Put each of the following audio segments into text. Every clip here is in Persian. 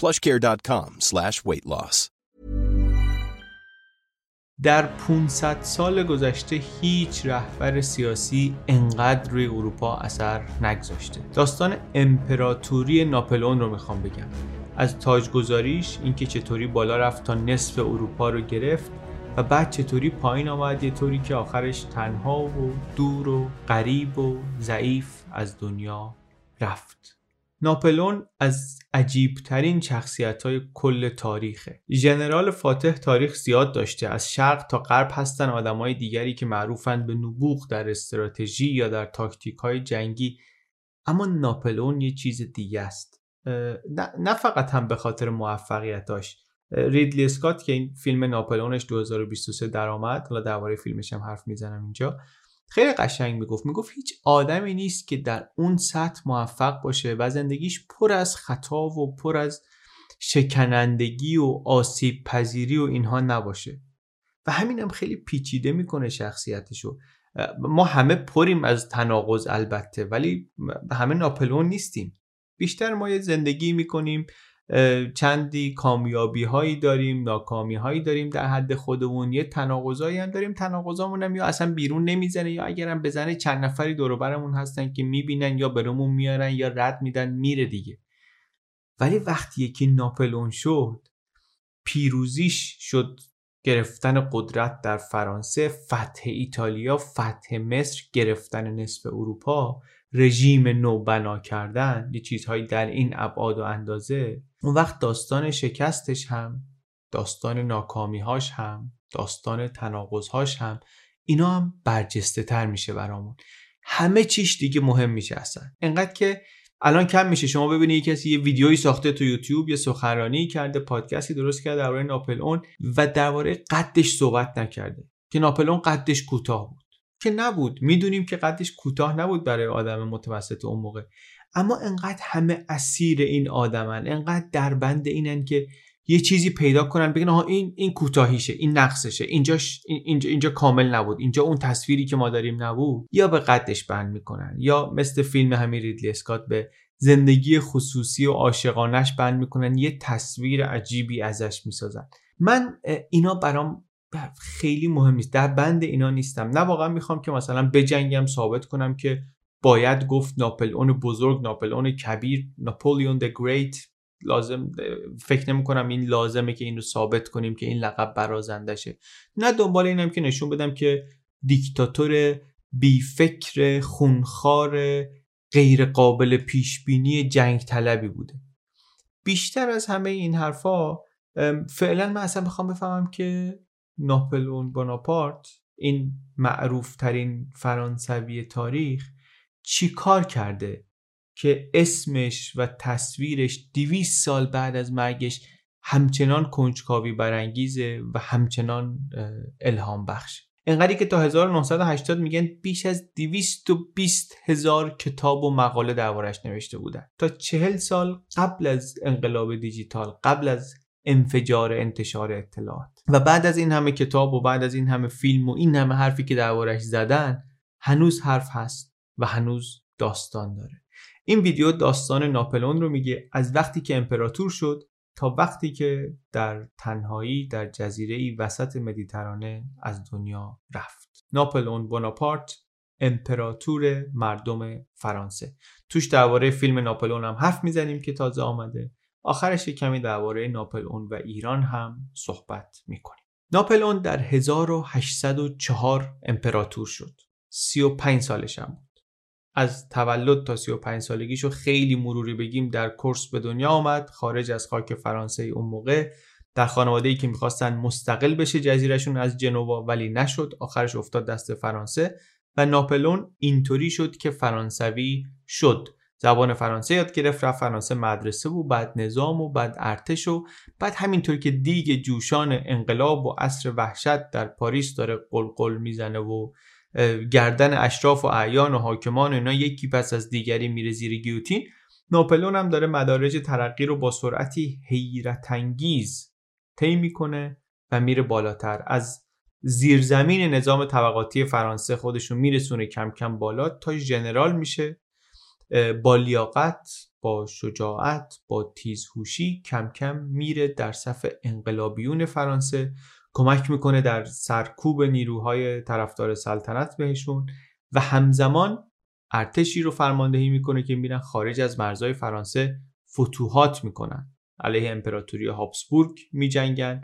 plushcare.com slash weight loss. در 500 سال گذشته هیچ رهبر سیاسی انقدر روی اروپا اثر نگذاشته. داستان امپراتوری ناپلئون رو می‌خوام بگم. از تاجگذاریش اینکه چطوری بالا رفت تا نصف اروپا رو گرفت و بعد چطوری پایین آمد یه طوری که آخرش تنها و دور و غریب و ضعیف از دنیا رفت. ناپلون از عجیبترین شخصیت های کل تاریخه. ژنرال فاتح تاریخ زیاد داشته. از شرق تا غرب هستن آدم های دیگری که معروفند به نبوغ در استراتژی یا در تاکتیک های جنگی. اما ناپلون یه چیز دیگه است. نه فقط هم به خاطر موفقیتاش. ریدلی اسکات که این فیلم ناپلونش 2023 درآمد. حالا درباره فیلمش هم حرف می‌زنم اینجا. خیلی قشنگ می‌گفت. می‌گفت هیچ آدمی نیست که در اون سطح موفق باشه و زندگیش پر از خطا و پر از شکنندگی و آسیب پذیری و اینها نباشه. و همین هم خیلی پیچیده می‌کنه شخصیتشو. ما همه پریم از تناقض البته ولی همه ناپلون نیستیم. بیشتر ما یه زندگی می‌کنیم چندی کامیابی هایی داریم ناکامی هایی داریم در حد خودمون یه تناقضایی هم داریم. تناقضامون هم یا اصلا بیرون نمی‌زنه یا اگرم بزنه چند نفری دور برمون هستن که می‌بینن یا برامون میارن یا رد میدن میره دیگه. ولی وقتی یکی ناپلون شد پیروزیش شد گرفتن قدرت در فرانسه فتح ایتالیا فتح مصر گرفتن نصف اروپا رژیم نو بنا کردن یه چیزهایی در این ابعاد و اندازه. اون وقت داستان شکستش هم داستان ناکامیهاش هم داستان تناقضهاش هم اینا هم برجسته تر میشه برامون. همه چیش دیگه مهم میشه اصلا. انقدر که الان کم میشه. شما ببینید کسی یه ویدیویی ساخته تو یوتیوب یه سخنرانی کرده پادکستی درست کرده درباره ناپل اون و درباره قدش صحبت نکرده. که ناپل اون قدش کوتاه بود. که نبود. می‌دونیم که قدش کوتاه نبود برای آدم متوسط اون موقع. اما انقدر همه اسیر این آدمن انقدر در بند اینن که یه چیزی پیدا کنن بگن آها این این کوتاهیشه این نقصشه اینجاش اینجا اینجا کامل نبود اینجا اون تصویری که ما داریم نبود. یا به قدش بند می‌کنن یا مثل فیلم همین ریدلی اسکات به زندگی خصوصی و عاشقانش بند می‌کنن یه تصویر عجیبی ازش می‌سازن. من اینا برام خیلی مهم نیست در بند اینا نیستم. نه واقعا می‌خوام که مثلا بجنگم ثابت کنم که باید گفت ناپلئون بزرگ ناپلئون کبیر ناپولیون د گریت لازم فکر نمی کنم این لازمه که این رو ثابت کنیم که این لقب برازندشه. نه دنبال اینم که نشون بدم که دیکتاتور بی فکر خونخوار غیر قابل پیش بینی جنگ طلبی بوده. بیشتر از همه این حرفا فعلا من اصلا می‌خوام بفهمم که ناپلئون بوناپارت این معروف ترین فرانسوی تاریخ چی کار کرده که اسمش و تصویرش دیویس سال بعد از مرگش همچنان کنجکاوی برانگیزه و همچنان الهام بخش؟ انقدری که تا 1980 میگن بیش از 220 هزار کتاب و مقاله دربارش نوشته بودن. تا چهل سال قبل از انقلاب دیجیتال قبل از انفجار انتشار اطلاعات. و بعد از این همه کتاب و بعد از این همه فیلم و این همه حرفی که دربارش زدن هنوز حرف هست. و هنوز داستان داره. این ویدیو داستان ناپلون رو میگه از وقتی که امپراتور شد تا وقتی که در تنهایی در جزیره وسط مدیترانه از دنیا رفت. ناپلون بوناپارت امپراتور مردم فرانسه. توش درباره فیلم ناپلون هم حرف می‌زنیم که تازه آمده. آخرش کمی درباره ناپلئون و ایران هم صحبت می‌کنیم. ناپلئون در 1804 امپراتور شد. 35 سالش هم بود. از تولد تا 35 سالگیشو خیلی مروری بگیم در کورس به دنیا آمد خارج از خاک فرانسه اون موقع. در خانواده ای که می‌خواستن مستقل بشه جزیرشون از جنوا ولی نشد آخرش افتاد دست فرانسه و ناپلون اینطوری شد که فرانسوی شد. زبان فرانسه یاد گرفت رفت فرانسه مدرسه و بعد نظام و بعد ارتش و بعد همینطور که دیگ جوشان انقلاب و عصر وحشت در پاریس داره قلقل می‌زنه و گردن اشراف و اعیان و حاکمان و اینا یکی پس از دیگری میره زیر گیوتین. ناپلون هم داره مدارج ترقی رو با سرعتی حیرت انگیز طی می‌کنه و میره بالاتر. از زیرزمین نظام طبقاتی فرانسه خودشون میرسونه کم کم بالا تا ژنرال میشه. با لیاقت با شجاعت با تیزهوشی کم کم میره در صف انقلابیون فرانسه. کمک می‌کنه در سرکوب نیروهای طرفدار سلطنت بهشون و همزمان ارتشی رو فرماندهی می‌کنه که میرن خارج از مرزهای فرانسه فتوحات می‌کنن. علیه امپراتوری هابسبورگ میجنگن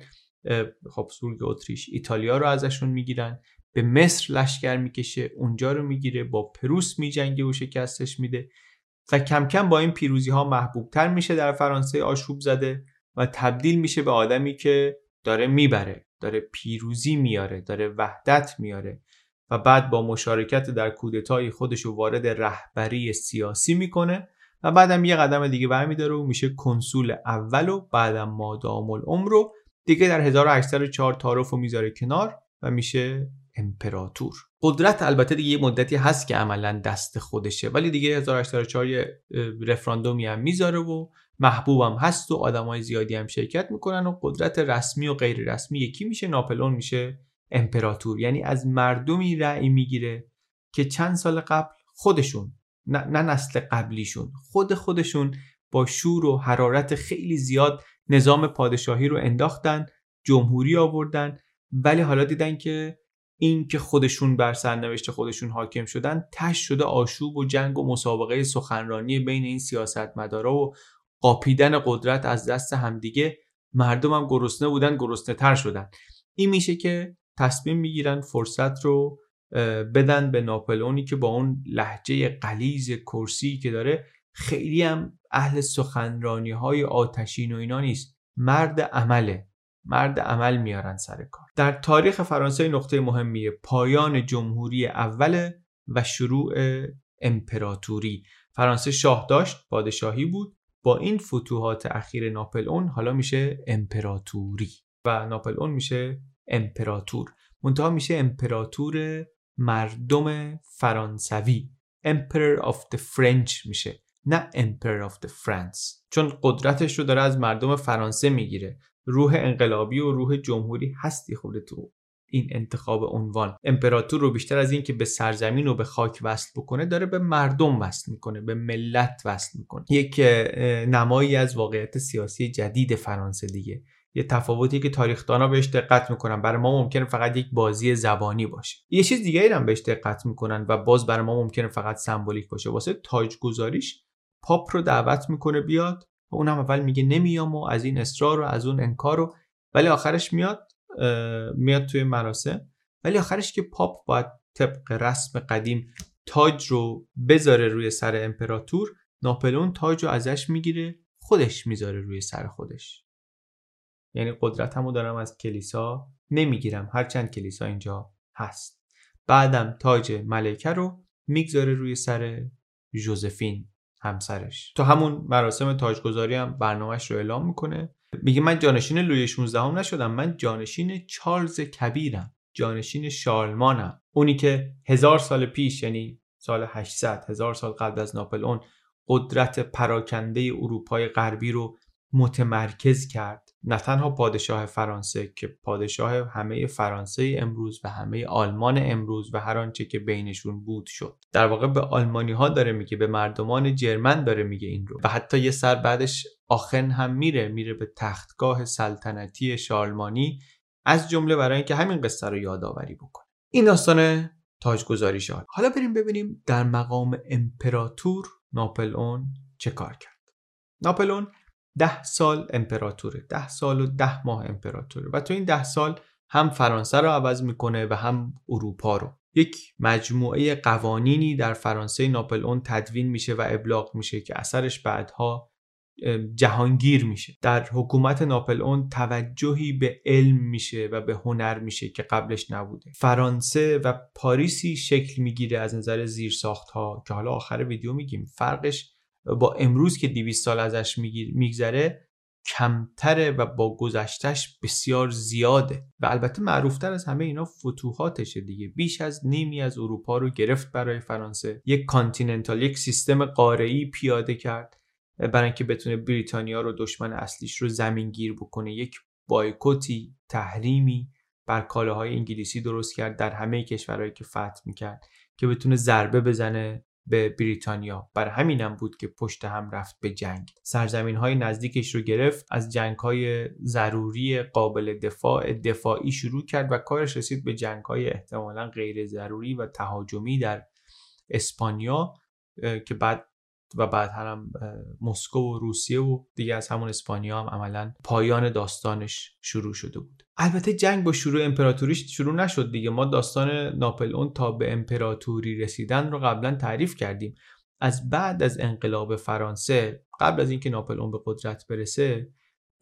هابسبورگ اتریش ایتالیا رو ازشون می‌گیرن. به مصر لشکر می‌کشه اونجا رو می‌گیره با پروس میجنگه و شکستش میده. و کم کم با این پیروزی ها محبوبتر میشه در فرانسه آشوب زده و تبدیل میشه به آدمی که داره می‌بره. داره پیروزی میاره داره وحدت میاره و بعد با مشارکت در کودتای خودش وارد رهبری سیاسی می‌کنه و بعدم یه قدم دیگه برمیداره و میشه کنسول اول و بعدم مادام العمر رو دیگه در 1804 تعارف رو می‌ذاره کنار و میشه امپراتور. قدرت البته دیگه یه مدتی هست که عملا دست خودشه ولی دیگه 1804 یه رفراندومی هم می‌ذاره و محبوبم هست و آدمای زیادی هم شرکت می‌کنن و قدرت رسمی و غیر رسمی یکی میشه ناپلون میشه امپراتور. یعنی از مردمی رأی می‌گیره که چند سال قبل خودشون نه, نه نسل قبلیشون خود خودشون با شور و حرارت خیلی زیاد نظام پادشاهی رو انداختن جمهوری آوردن ولی حالا دیدن که این که خودشون بر سرنوشت خودشون حاکم شدن تش شده آشوب و جنگ و مسابقه سخنرانی بین این سیاستمدارا و قاپیدن قدرت از دست همدیگه مردم هم گرسنه بودن گرسنه تر شدن. این میشه که تصمیم می‌گیرن فرصت رو بدن به ناپلئونی که با اون لحجه قلیز کرسی که داره خیلی هم اهل سخنرانی های آتشین و اینا نیست. مرد عمله. مرد عمل میارن سر کار. در تاریخ فرانسه نقطه مهمیه پایان جمهوری اول و شروع امپراتوری. فرانسه شاه داشت پادشاهی بود. با این فتوحات اخیر ناپل حالا میشه امپراتوری و ناپل میشه امپراتور. منتها میشه امپراتور مردم فرانسوی. Emperor of the French میشه نه Emperor of the France. چون قدرتش رو داره از مردم فرانسه می‌گیره. روح انقلابی و روح جمهوری هستی خود تو این انتخاب عنوان. امپراتور رو بیشتر از این که به سرزمین و به خاک وصل بکنه داره به مردم وصل می‌کنه به ملت وصل می‌کنه. یک نمایی از واقعیت سیاسی جدید فرانسه دیگه. یه تفاوتی که تاریخدانا بهش دقت می‌کنن. برای ما ممکنه فقط یک بازی زبانی باشه. یه چیز دیگه هم بهش دقت می‌کنن و باز برای ما ممکنه فقط سمبولیک باشه. واسه تاج گذاریش پاپ رو دعوت می‌کنه بیاد و اونم اول میگه نمیام و از این اصرار و از اون انکار رو ولی آخرش میاد میاد توی مراسم. ولی آخرش که پاپ باید طبق رسم قدیم تاج رو بذاره روی سر امپراتور ناپلون تاج رو ازش می‌گیره خودش می‌ذاره روی سر خودش. یعنی قدرتمو دارم از کلیسا نمی‌گیرم. هرچند کلیسا اینجا هست. بعدم تاج ملکه رو می‌گذاره روی سر جوزفین همسرش. تو همون مراسم تاجگذاری هم برنامهش رو اعلام می‌کنه. میگه من جانشین لوی 16 هم نشدم من جانشین چارلز کبیرم جانشین شارلمانم. اونی که هزار سال پیش یعنی سال 800 هزار سال قبل از ناپلئون قدرت پراکنده اروپای غربی رو متمرکز کرد. نه تنها پادشاه فرانسه که پادشاه همه فرانسه امروز و همه آلمان امروز و هر آنچه که بینشون بود شد. در واقع به آلمانی ها داره میگه به مردمان جرمن داره میگه این رو. و حتی یه سر بعدش آخن هم میره میره به تختگاه سلطنتی شارلمانی از جمله برای اینکه همین قصه رو یادآوری بکنه. این داستان تاجگذاری شاه حالا بریم ببینیم در مقام امپراتور ناپلئون چه کار کرد. ناپلئون ده سال امپراتوره ده سال و ده ماه امپراتوره و تو این ده سال هم فرانسه رو عوض می‌کنه و هم اروپا رو. یک مجموعه قوانینی در فرانسه ناپلئون تدوین میشه و ابلاغ میشه که اثرش بعدها جهانگیر میشه. در حکومت ناپلئون توجهی به علم میشه و به هنر میشه که قبلش نبوده. فرانسه و پاریسی شکل می‌گیره از نظر زیرساخت ها که حالا آخر ویدیو میگیم. فرقش با امروز که 200 سال ازش میگذره کمتره و با گذشتش بسیار زیاده. و البته معروفتر از همه اینا فتوحاتشه دیگه. بیش از نیمی از اروپا رو گرفت برای فرانسه. یک کانتیننتال یک سیستم قاره‌ای پیاده کرد. برای اینکه بتونه بریتانیا رو دشمن اصلیش رو زمینگیر بکنه. یک بایکوتی تحریمی بر کالاهای انگلیسی درست کرد در همه کشورهایی که فتح می‌کرد که بتونه ضربه بزنه به بریتانیا. بر همینم بود که پشت هم رفت به جنگ. سرزمین های نزدیکش رو گرفت از جنگ های ضروری قابل دفاع دفاعی شروع کرد و کارش رسید به جنگ های احتمالا غیر ضروری و تهاجمی در اسپانیا که بعد و بعد هم مسکو و روسیه و دیگه از همون اسپانیا هم عملا پایان داستانش شروع شده بود. البته جنگ با شروع امپراتوریش شروع نشد دیگه. ما داستان ناپلئون تا به امپراتوری رسیدن رو قبلا تعریف کردیم. از بعد از انقلاب فرانسه قبل از اینکه ناپلئون به قدرت برسه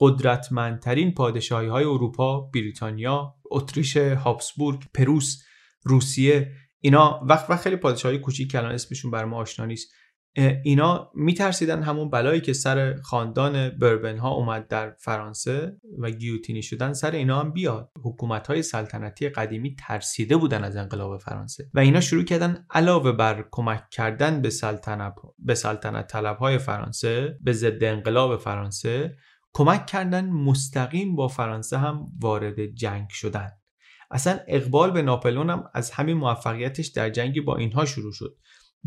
قدرتمندترین پادشاهی های اروپا بریتانیا اتریش هابسبورگ پروس روسیه اینا وقت وقت خیلی پادشاهی کوچیک کلان اسمشون بر ما آشنا نیست. اینا میترسیدن همون بلایی که سر خاندان بربن ها اومد در فرانسه و گیوتینی شدن سر اینا هم بیاد. حکومت های سلطنتی قدیمی ترسیده بودن از انقلاب فرانسه و اینا شروع کردن علاوه بر کمک کردن به سلطنت به سلطنت طلب های فرانسه به ضد انقلاب فرانسه کمک کردن مستقیم با فرانسه هم وارد جنگ شدن. اصلا اقبال به ناپلون هم از همین موفقیتش در جنگی با اینها شروع شد.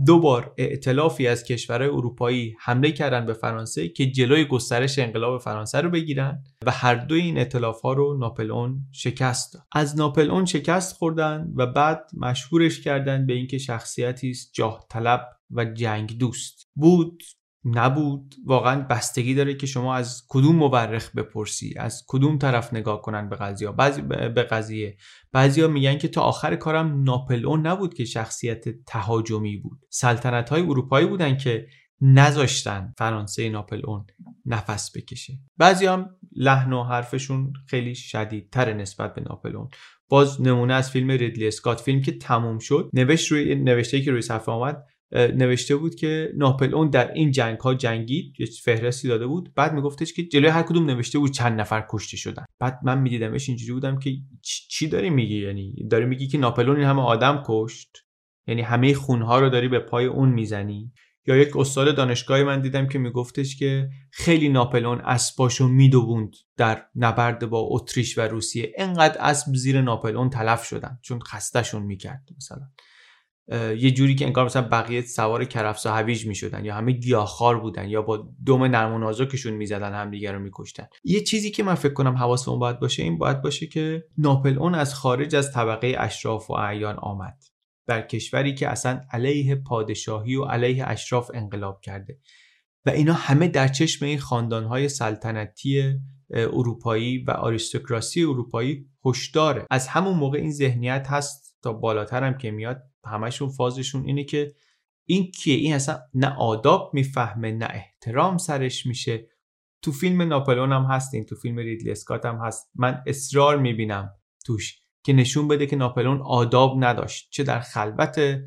دو بار ائتلافی از کشورهای اروپایی حمله کردن به فرانسه که جلوی گسترش انقلاب فرانسه رو بگیرن و هر دوی این ائتلاف ها رو ناپلئون شکست داد. از ناپلئون شکست خوردن و بعد مشهورش کردن به اینکه شخصیتی است جاه طلب و جنگ دوست بود نبود. واقعا بستگی داره که شما از کدوم مورخ بپرسی از کدوم طرف نگاه کنن به قضیه. بعضی به قضیه. بعضیا میگن که تا آخر کارم ناپلئون نبود که شخصیت تهاجمی بود. سلطنت های اروپایی بودن که نذاشتن فرانسه ناپلئون نفس بکشه. بعضی هم لحن و حرفشون خیلی شدیدتر نسبت به ناپلئون. باز نمونه از فیلم ریدلی اسکات فیلم که تموم شد نوشت روی نوشته که روی صفحه آمد نوشته بود که ناپلئون در این جنگ ها جنگید یه فهرستی داده بود. بعد میگفتش که جلوی هر کدوم نوشته بود چند نفر کشته شدن. بعد من میدیدمش اینجوری بودم که چی داری میگی؟ یعنی داری میگی که ناپلئون این همه آدم کشت؟ یعنی همه خونها رو داری به پای اون می‌زنی؟ یا یک استاد دانشگاهی من دیدم که میگفتش که خیلی ناپلئون اسباشو میدووند در نبرد با اتریش و روسیه. انقدر اسب زیر ناپلئون تلف شدن. چون خستهشون می‌کرد مثلا. یه جوری که انگار مثلا بقیه سوار کرفس و هویج می‌شدن یا همه گیاهخوار بودن یا با دم نرم و نازکشون می‌زدن همدیگه رو میکشتن. یه چیزی که من فکر کنم حواسمون باید باشه این باید باشه که ناپل اون از خارج از طبقه اشراف و اعیان آمد در کشوری که اصلا علیه پادشاهی و علیه اشراف انقلاب کرده و اینا همه در چشم این خاندانهای سلطنتی اروپایی و آریستوکراسی اروپایی هشداره. از همون موقع این ذهنیت هست تا بالاتر هم که میاد همشون فازشون اینه که این کیه؟ این اصلا نه آداب می‌فهمه نه احترام سرش میشه. تو فیلم ناپلون هم هستین تو فیلم ریدلی اسکات هم هست. من اصرار می‌بینم توش که نشون بده که ناپلون آداب نداشت. چه در خلوت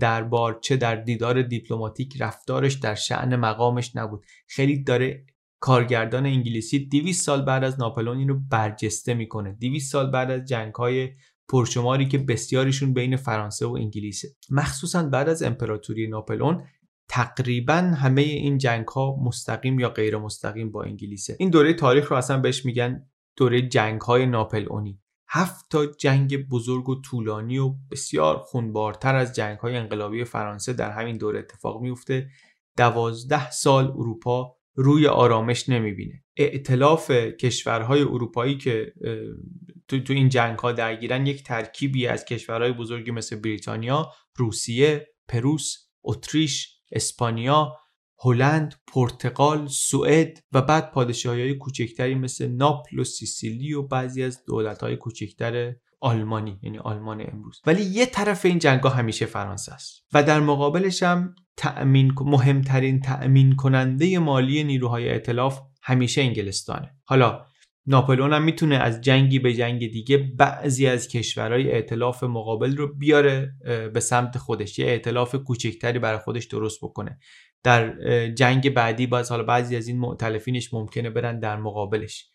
دربار چه در دیدار دیپلماتیک رفتارش در شعن مقامش نبود. خیلی داره کارگردان انگلیسی 200 سال بعد از ناپلون اینو برجسته می‌کنه. 200 سال بعد از جنگ های پرشماری که بسیاریشون بین فرانسه و انگلیسه. مخصوصا بعد از امپراتوری ناپلئون تقریبا همه این جنگ ها مستقیم یا غیر مستقیم با انگلیسه. این دوره تاریخ رو اصلا بهش میگن دوره جنگ های ناپلئونی. هفت تا جنگ بزرگ و طولانی و بسیار خونبارتر از جنگ های انقلابی فرانسه در همین دوره اتفاق میفته دوازده سال اروپا روی آرامش نمی‌بینه. ائتلاف کشورهای اروپایی که تو, تو این جنگ ها درگیرن یک ترکیبی از کشورهای بزرگی مثل بریتانیا، روسیه، پروس، اتریش، اسپانیا، هلند، پرتغال، سوئد و بعد پادشاهی های کوچکتری مثل ناپل و سیسیلی و بعضی از دولت های کوچکتر آلمانی یعنی آلمان امروز. ولی یه طرف این جنگ همیشه فرانسه است و در مقابلش هم تأمین مهمترین تأمین کننده مالی نیروهای ائتلاف همیشه انگلستانه. حالا ناپلئون هم می‌تونه از جنگی به جنگ دیگه بعضی از کشورهای ائتلاف مقابل رو بیاره به سمت خودش. یه ائتلاف کوچکتری برای خودش درست بکنه. در جنگ بعدی باز حالا بعضی از این معتلفینش ممکنه برن در مقابلش.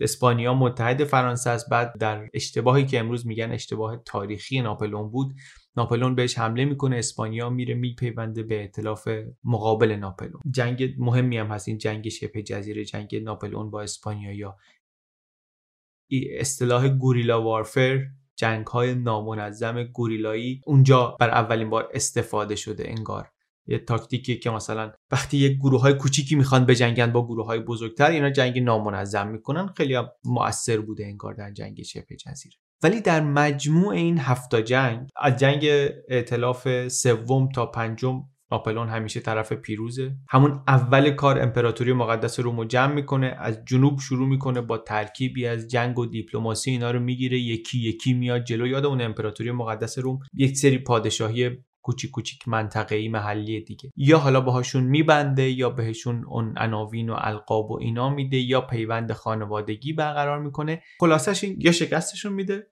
اسپانیا متحد فرانسه است. بعد در اشتباهی که امروز میگن اشتباه تاریخی ناپلئون بود ناپلئون بهش حمله می‌کنه. اسپانیا میره میپیونده به ائتلاف مقابل ناپلئون. جنگ مهمی هم هست. این جنگ شبه جزیره جنگ ناپلئون با اسپانیا یا اصطلاح گوریلا وارفر جنگ های نامنظم گوریلایی اونجا بر اولین بار استفاده شده انگار. یه تاکتیکی که مثلا وقتی یک گروه های کوچیکی می‌خوان بجنگن با گروه های بزرگتر اینا جنگ نامنظم می‌کنن. خیلی هم مؤثر بوده انگار در جنگ شبه جزیره. ولی در مجموع این هفتا جنگ از جنگ ائتلاف سوم تا پنجم ناپلون همیشه طرف پیروزه. همون اول کار امپراتوری مقدس رومو جمع می‌کنه از جنوب شروع می‌کنه با ترکیبی از جنگ و دیپلماسی اینا رو می‌گیره. یکی یکی میاد جلو. یاد اون امپراتوری مقدس روم یک سری پادشاهی کوچیک کوچیک منطقه‌ای محلی دیگه. یا حالا باهاشون میبنده یا بهشون اون عناوین و القاب و اینا میده یا پیوند خانوادگی برقرار می‌کنه. خلاصش این یا شکستشون میده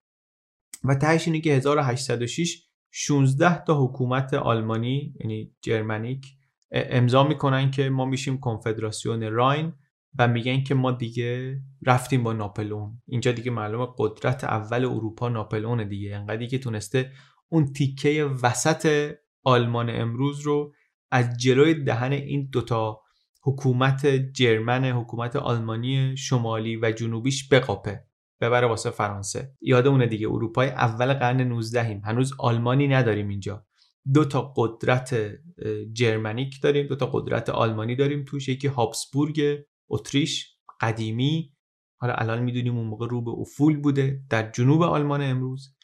و تهش اینه که 1806 16 تا حکومت آلمانی یعنی جرمنیک امضا می‌کنن که ما میشیم کنفدراسیون راین و میگن که ما دیگه رفتیم با ناپلون اینجا دیگه معلومه قدرت اول اروپا ناپلون دیگه. انقدری که تونسته اون تیکه وسط آلمان امروز رو از جلوی دهن این دوتا حکومت جرمن حکومت آلمانی شمالی و جنوبیش بقاپه. ببره واسه فرانسه. یادمونه دیگه اروپای اول قرن 19 ایم هنوز آلمانی نداریم اینجا. دو تا قدرت جرمنیک داریم دو تا قدرت آلمانی داریم توش. یکی هابسبورگ اتریش قدیمی. حالا الان می‌دونیم اون موقع رو به افول بوده. در جنوب آلمان امروز.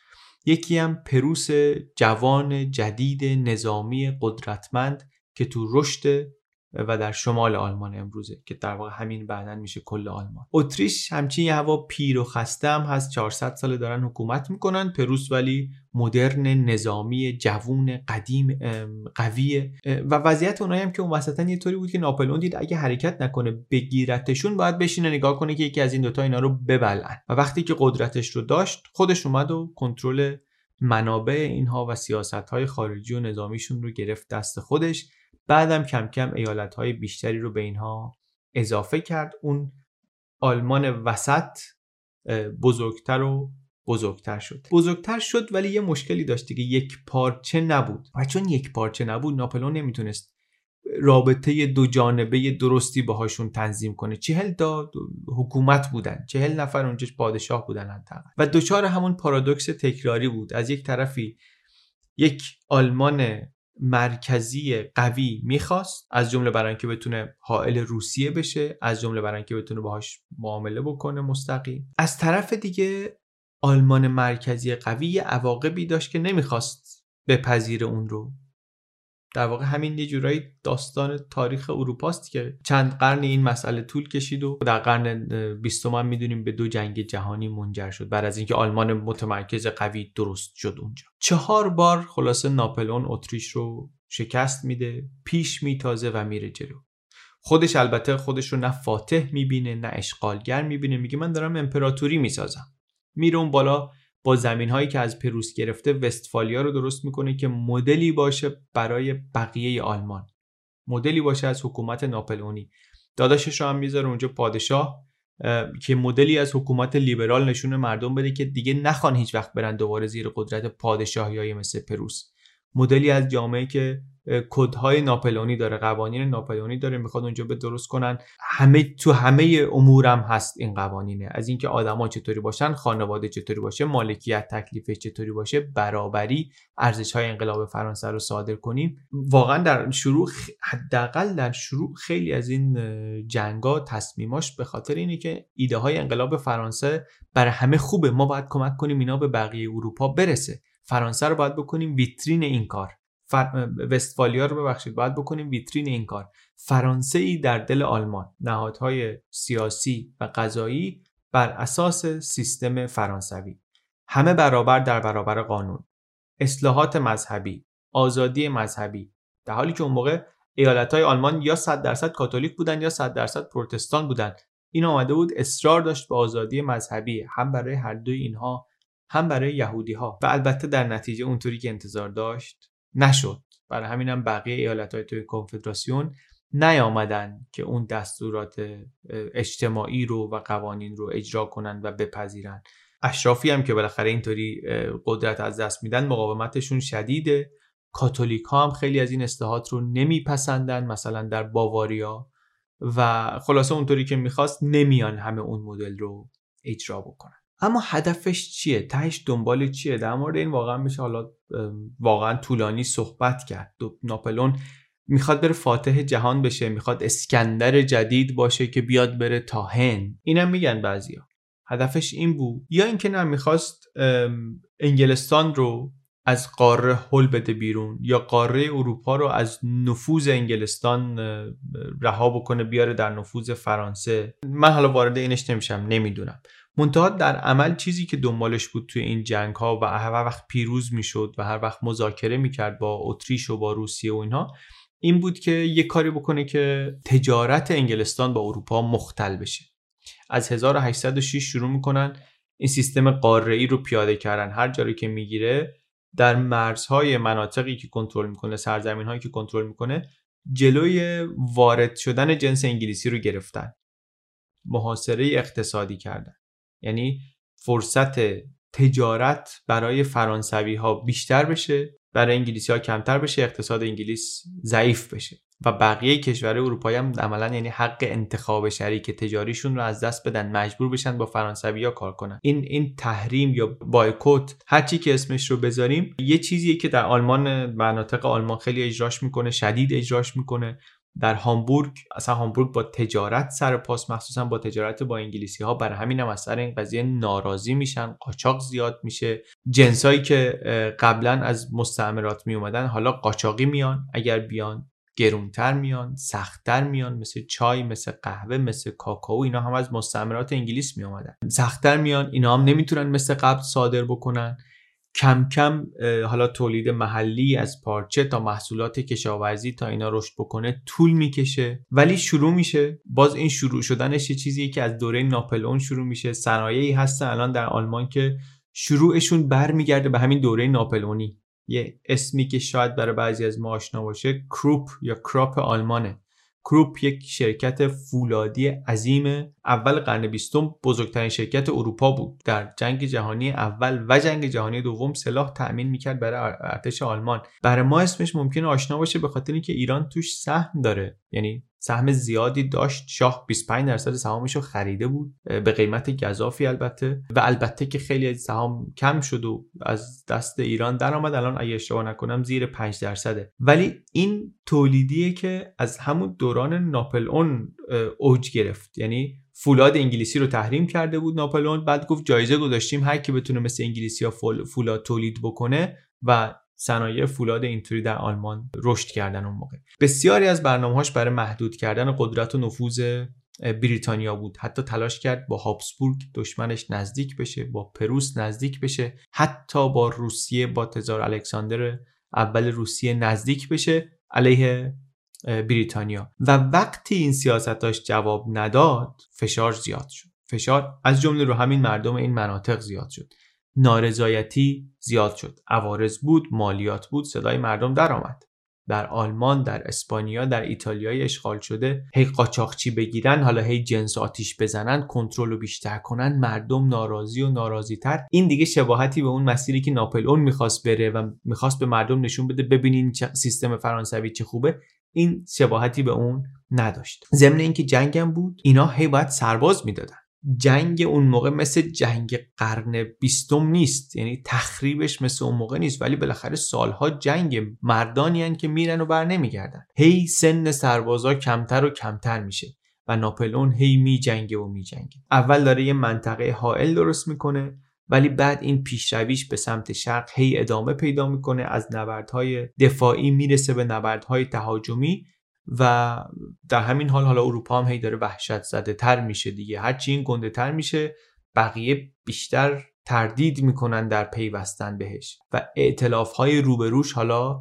یکی هم پروس جوان جدید نظامی قدرتمند که تو رشد و در شمال آلمان امروزه که در واقع همین بعدا میشه کل آلمان. اتریش همچین یه هوا پیر و خسته هم هست 400 ساله دارن حکومت می‌کنن. پروس ولی مدرن نظامی جوون قدیم قویه و وضعیت اونایی هم که اون وسطا یه طوری بود که ناپلئون دید اگه حرکت نکنه بگیرتشون باید بشینه نگاه کنه که یکی از این دوتا اینا رو ببلن. و وقتی که قدرتش رو داشت خودش اومد و کنترل منابع اینها و سیاست های خارجی و نظامیشون رو گرفت دست خودش. بعدم کم کم ایالت های بیشتری رو به اینها اضافه کرد. اون آلمان وسط بزرگتر و بزرگتر شد. بزرگتر شد ولی یه مشکلی داشت که یک پارچه نبود. و چون یک پارچه نبود ناپلون نمی‌تونست رابطه دو جانبه درستی باهاشون تنظیم کنه. چهل تا حکومت بودن چهل نفر اونجا پادشاه بودن و دچار همون پارادوکس تکراری بود. از یک طرفی یک آلمان مرکزی قوی می‌خواست از جمله برای اینکه بتونه حائل روسیه بشه از جمله برای اینکه بتونه باهاش معامله بکنه مستقیم. از طرف دیگه آلمان مرکزی قوی عواقبی داشت که نمی‌خواست بپذیره اون رو. در واقع همین یه جورایی داستان تاریخ اروپاست که چند قرن این مسئله طول کشید و در قرن بیستم هم می‌دونیم به دو جنگ جهانی منجر شد بعد از اینکه آلمان متمرکز قوی درست شد اونجا. چهار بار خلاصه ناپلون اتریش رو شکست میده پیش میتازه و میره جلو. خودش البته خودش رو نه فاتح می‌بینه نه اشغالگر می‌بینه میگه من دارم امپراتوری می‌سازم. میره اون بالا با زمین هایی که از پروس گرفته وستفالیا رو درست می‌کنه که مدلی باشه برای بقیه آلمان. مدلی باشه از حکومت ناپلئونی. داداشش رو هم می‌ذاره اونجا پادشاه که مدلی از حکومت لیبرال نشون مردم بده که دیگه نخوان هیچ وقت برن دوباره زیر قدرت پادشاهی های مثل پروس. مدلی از جامعه که کدهای ناپلونی داره قوانین ناپلونی داره می‌خواد اونجا به درست کنن. همه تو همه امورم هست این قوانینه. از اینکه آدما چطوری باشن خانواده چطوری باشه مالکیت تکلیف چطوری باشه برابری ارزش های انقلاب فرانسه رو صادر کنیم. واقعا در شروع حداقل در شروع خیلی از این جنگا تصمیماش به خاطر اینه که ایده های انقلاب فرانسه برای همه خوبه. ما باید کمک کنیم اینا به بقیه اروپا برسه. فرانسه رو باید بکنیم ویترین این کار. فر... وستفالیا رو ببخشید باید بکنیم ویترین این کار. فرانسه ای در دل آلمان نهادهای سیاسی و قضایی بر اساس سیستم فرانسوی. همه برابر در برابر قانون. اصلاحات مذهبی آزادی مذهبی. در حالی که اون موقع ایالت های آلمان یا 100 درصد کاتولیک بودن یا 100 درصد پروتستان بودن. این آمده بود اصرار داشت به آزادی مذهبی هم برای هر دوی اینها هم برای یهودی ها و البته در نتیجه اونطوری که انتظار داشت نشد. برای همینم بقیه ایالت های توی کنفدراسیون نیامدن که اون دستورات اجتماعی رو و قوانین رو اجرا کنن و بپذیرن. اشرافی هم که بالاخره اینطوری قدرت از دست میدن مقاومتشون شدیده. کاتولیک ها هم خیلی از این اصلاحات رو نمیپسندن مثلا در باواریا. و خلاصه اونطوری که می‌خواست نمیان همه اون مدل رو اجرا بکنن. اما هدفش چیه؟ تهش دنبال چیه؟ در مورد این واقعا میشه حالا واقعا طولانی صحبت کرد. ناپلون می‌خواد بره فاتح جهان بشه می‌خواد اسکندر جدید باشه که بیاد بره تا هند. اینم میگن بعضیا. هدفش این بود. یا اینکه نه می‌خواست انگلستان رو از قاره هل بده بیرون یا قاره اروپا رو از نفوذ انگلستان رها بکنه بیاره در نفوذ فرانسه. من حالا وارد اینش نمیشم نمی‌دونم. منتها در عمل چیزی که دنبالش بود توی این جنگ ها و هر وقت پیروز می‌شد و هر وقت مذاکره می‌کرد با اتریش و با روسیه و اینها این بود که یه کاری بکنه که تجارت انگلستان با اروپا مختل بشه. از 1806 شروع می‌کنن این سیستم قاره ای رو پیاده کردن. هر جایی که می‌گیره در مرزهای مناطقی که کنترل می‌کنه سرزمین هایی که کنترل می‌کنه جلوی وارد شدن جنس انگلیسی رو گرفتن. محاصره اقتصادی کردن. یعنی فرصت تجارت برای فرانسوی ها بیشتر بشه برای انگلیسی ها کمتر بشه اقتصاد انگلیس ضعیف بشه. و بقیه کشور اروپایی هم عملا یعنی حق انتخاب شریک تجاریشون رو از دست بدن مجبور بشن با فرانسوی ها کار کنن. این این تحریم یا بایکوت هر چی که اسمش رو بذاریم یه چیزیه که در آلمان مناطق آلمان خیلی اجراش می‌کنه شدید اجراش می‌کنه. در هامبورگ اصلا هامبورگ با تجارت سر پاس مخصوصا با تجارت با انگلیسی ها برای همین هم از این قضیه ناراضی میشن قاچاق زیاد میشه. جنسایی که قبلا از مستعمرات می اومدن حالا قاچاقی میان اگر بیان گرونتر میان سختتر میان مثل چای مثل قهوه مثل کاکائو اینا هم از مستعمرات انگلیس می اومدن سختتر میان اینا هم نمی‌تونن مثل قبل صادر بکنن. کم کم حالا تولید محلی از پارچه تا محصولات کشاورزی تا اینا رشد بکنه طول می‌کشه. ولی شروع میشه. باز این شروع شدنش یه چیزیه که از دوره ناپلئون شروع میشه. صنایعی هستن الان در آلمان که شروعشون برمیگرده به همین دوره ناپلئونی. یه اسمی که شاید برای بعضی از ما آشنا باشه کروپ یا کراپ آلمانه. کروپ یک شرکت فولادی عظیم اول قرن بیستم بزرگترین شرکت اروپا بود. در جنگ جهانی اول و جنگ جهانی دوم سلاح تأمین می‌کرد برای ارتش آلمان. برای ما اسمش ممکنه آشنا باشه به خاطر اینکه ایران توش سهم داره. یعنی سهم زیادی داشت. شاه 25 درصد سهامش رو خریده بود. به قیمت گذافی البته. و البته که خیلی از سهام کم شد و از دست ایران درآمد. الان اگه اشتباه نکنم زیر 5 درصده. ولی این تولیدیه که از همون دوران ناپل اون اوج گرفت. یعنی فولاد انگلیسی رو تحریم کرده بود ناپلئون. بعد گفت جایزه گذاشتیم هر کی بتونه مثل انگلیسی ها فولاد تولید بکنه و صنایع فولاد اینطوری در آلمان رشد کردن اون موقع. بسیاری از برنامه‌هاش برای محدود کردن قدرت و نفوذ بریتانیا بود. حتی تلاش کرد با هابسبورگ دشمنش نزدیک بشه با پروس نزدیک بشه حتی با روسیه با تزار الکساندر اول روسیه نزدیک بشه. علیه بریتانیا. و وقتی این سیاستاش جواب نداد فشار زیاد شد. فشار از جمله رو همین مردم این مناطق زیاد شد. نارضایتی زیاد شد. عوارض بود مالیات بود صدای مردم درآمد. در آلمان در اسپانیا در ایتالیای اشغال شده هی قاچاقچی بگیرن حالا هی جنس آتیش بزنن کنترل رو بیشتر کنن مردم ناراضی و ناراضی تر این دیگه شباهتی به اون مسیری که ناپلئون می‌خواست بره و می‌خواست به مردم نشون بده ببینین سیستم فرانسوی چه خوبه. این شباهتی به اون نداشت. ضمن اینکه جنگم بود اینا هی باید سرباز می‌دادن. جنگ اون موقع مثل جنگ قرن بیستم نیست. یعنی تخریبش مثل اون موقع نیست. ولی بالاخره سالها جنگ مردانی هن که میرن و بر نمیگردن. هی سن سربازا کمتر و کمتر میشه و ناپلون هی میجنگه و میجنگه. اول داره یه منطقه حائل درست می‌کنه. ولی بعد این پیشرویش به سمت شرق هی ادامه پیدا می‌کنه از نبردهای دفاعی می‌رسه به نبردهای تهاجمی و در همین حال حالا اروپا هم هی داره وحشت زده تر میشه دیگه. هرچی این گنده تر میشه بقیه بیشتر تردید می‌کنن در پیوستن بهش و اعتلاف های روبروش حالا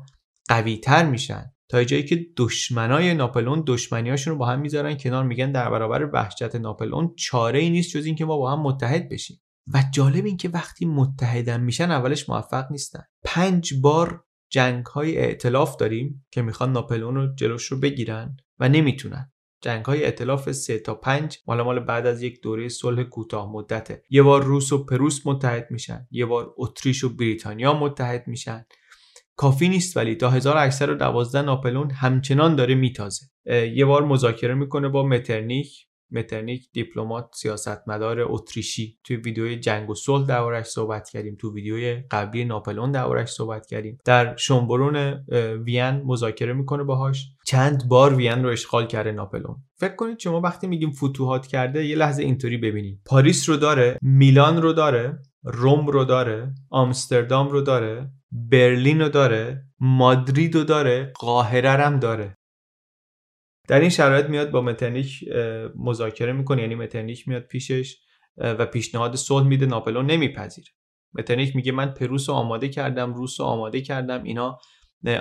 قوی تر میشن. تا جایی که دشمنای ناپلون دشمنیاشون رو با هم می‌ذارن کنار میگن در برابر وحشت ناپلون چاره ای نیست جز اینکه ما با هم متحد بشیم. و جالب این که وقتی متحدن میشن اولش موفق نیستن. پنج بار جنگ های ائتلاف داریم که می‌خوان ناپلئون رو جلوش رو بگیرن و نمی‌تونن. جنگ های ائتلاف 3 تا 5 مال مال بعد از یک دوره صلح کوتاه مدته. یه بار روس و پروس متحد میشن یه بار اتریش و بریتانیا متحد میشن. کافی نیست ولی تا 1812 ناپلئون همچنان داره میتازه. یه بار مذاکره می‌کنه با مترنیک مترنیک دیپلمات سیاستمدار اتریشی. توی ویدیوی جنگ و صلح دربارش صحبت کردیم. تو ویدیوی قبلی ناپلئون دربارش صحبت کردیم. در شنبرون وین مذاکره می‌کنه باهاش. چند بار وین رو اشغال کرده ناپلون فکر کنید شما وقتی میگیم فتوحات کرده یه لحظه اینطوری ببینید. پاریس رو داره میلان رو داره روم رو داره آمستردام رو داره برلین رو داره مادرید رو داره قاهره هم داره. در این شرایط میاد با مترنیک مذاکره می‌کنه. یعنی مترنیک میاد پیشش و پیشنهاد صلح میده ناپلون نمیپذیره. مترنیک میگه من پروس رو آماده کردم روس رو آماده کردم. اینا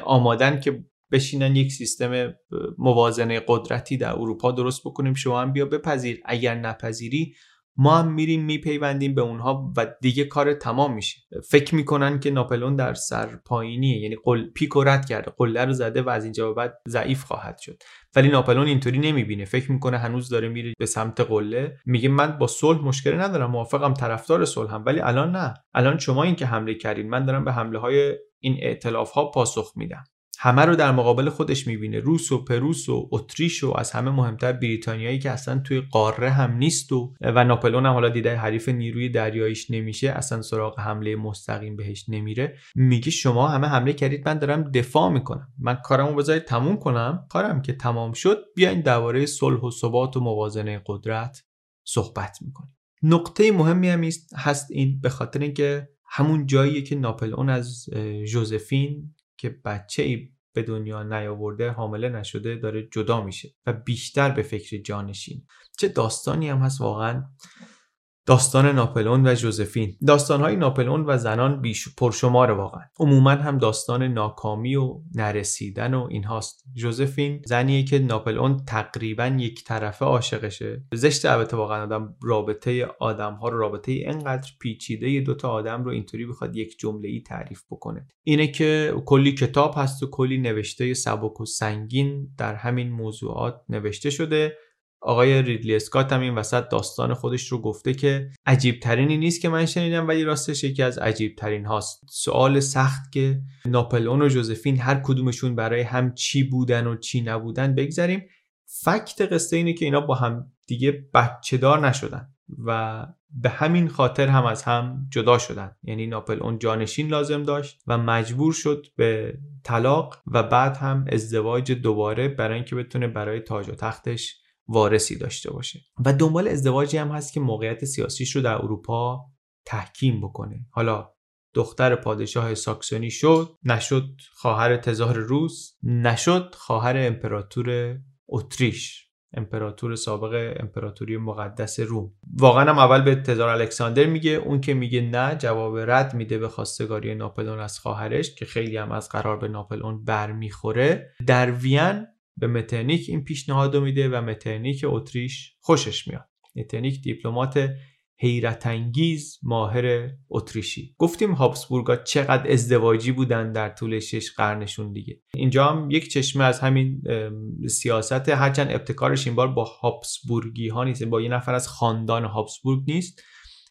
آمادن که بشینن یک سیستم موازنه قدرتی در اروپا درست بکنیم. شما هم بیا بپذیر. اگر نپذیری ما هم میریم میپیوندیم به اونها و دیگه کار تمام میشه. فکر می‌کنن که ناپلون در سر پایینیه. یعنی قل پیک رد کرده قله رو زده و از اینجا به بعد ضعیف خواهد شد. ولی ناپلون اینطوری نمی‌بینه. فکر می‌کنه هنوز داره میره به سمت قله. میگه من با صلح مشکلی ندارم. موافقم طرفدار هم. ولی الان نه. الان شما این که حمله کردین من دارم به حمله های این ائتلاف ها پاسخ میدم. همه رو در مقابل خودش می‌بینه. روس و پروس و اتریش و از همه مهمتر بریتانیایی که اصلا توی قاره هم نیست و و ناپلون هم حالا دیده حریف نیروی دریاییش نمیشه. اصلا سراغ حمله مستقیم بهش نمیره. میگه شما همه حمله کردید من دارم دفاع می‌کنم. من کارمو بذارید تموم کنم. کارم که تمام شد بیاین درباره صلح و ثبات و موازنه قدرت صحبت می‌کنیم. نقطه مهمی هم هست این به خاطر اینکه همون جاییه که ناپلئون از ژوزفین که بچه ای به دنیا نیاورده حامله نشده داره جدا میشه و بیشتر به فکر جانشین. چه داستانی هم هست واقعا؟ داستان ناپلون و جوزفین. داستانهای ناپلون و زنان بیش پرشمار واقعا. عموما هم داستان ناکامی و نرسیدن و این هاست جوزفین زنیه که ناپلون تقریبا یک طرفه عاشقشه. زشت البته واقعا آدم رابطه آدم ها رو رابطه اینقدر پیچیده دوتا آدم رو اینطوری بخواد یک جمله ای تعریف بکنه. اینه که کلی کتاب هست و کلی نوشته سبک و سنگین در همین موضوعات نوشته شده. آقای ریدلی اسکات هم این وسط داستان خودش رو گفته که عجیب ترینی نیست که من شنیدم ولی راستش یکی از عجیب ترین هاست. سوال سخت که ناپلئون و جوزفین هر کدومشون برای هم چی بودن و چی نبودن بگذاریم فکت قصه اینه که اینا با هم دیگه بچه دار نشدن و به همین خاطر هم از هم جدا شدن. یعنی ناپلئون جانشین لازم داشت و مجبور شد به طلاق و بعد هم ازدواج دوباره برای اینکه بتونه برای تاج و تختش وارسی داشته باشه. و دنبال ازدواجی هم هست که موقعیت سیاسیش رو در اروپا تحکیم بکنه. حالا دختر پادشاه ساکسونی شد نشد خواهر تزار روس نشد خواهر امپراتور اتریش امپراتور سابق امپراتوری مقدس روم. واقعا هم اول به تزار الکساندر میگه اون که میگه نه جواب رد میده به خواستگاری ناپلون از خواهرش که خیلی هم از قرار به ناپلون برمیخوره. در وین به مترنیک این پیشنهاد میده و مترنیک اتریش خوشش میاد. مترنیک دیپلمات حیرت انگیز ماهر اتریشی. گفتیم هابسبورگا چقدر ازدواجی بودن در طول شش قرنشون دیگه. اینجا هم یک چشمه از همین سیاست هرچند ابتکارش این بار با هابسبورگی ها نیست با یه نفر از خاندان هابسبورگ نیست.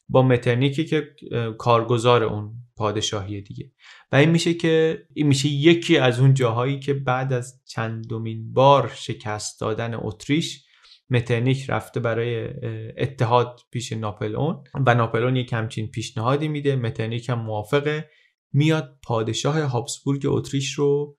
با مترنیکی که کارگزار اون پادشاهی دیگه. و این میشه که این میشه یکی از اون جاهایی که بعد از چندمین بار شکست دادن اتریش مترنیک رفته برای اتحاد پیش ناپلئون و ناپلئون یک همچین پیشنهادی میده. مترنیک هم موافقه. میاد پادشاه هابسبورگ اتریش رو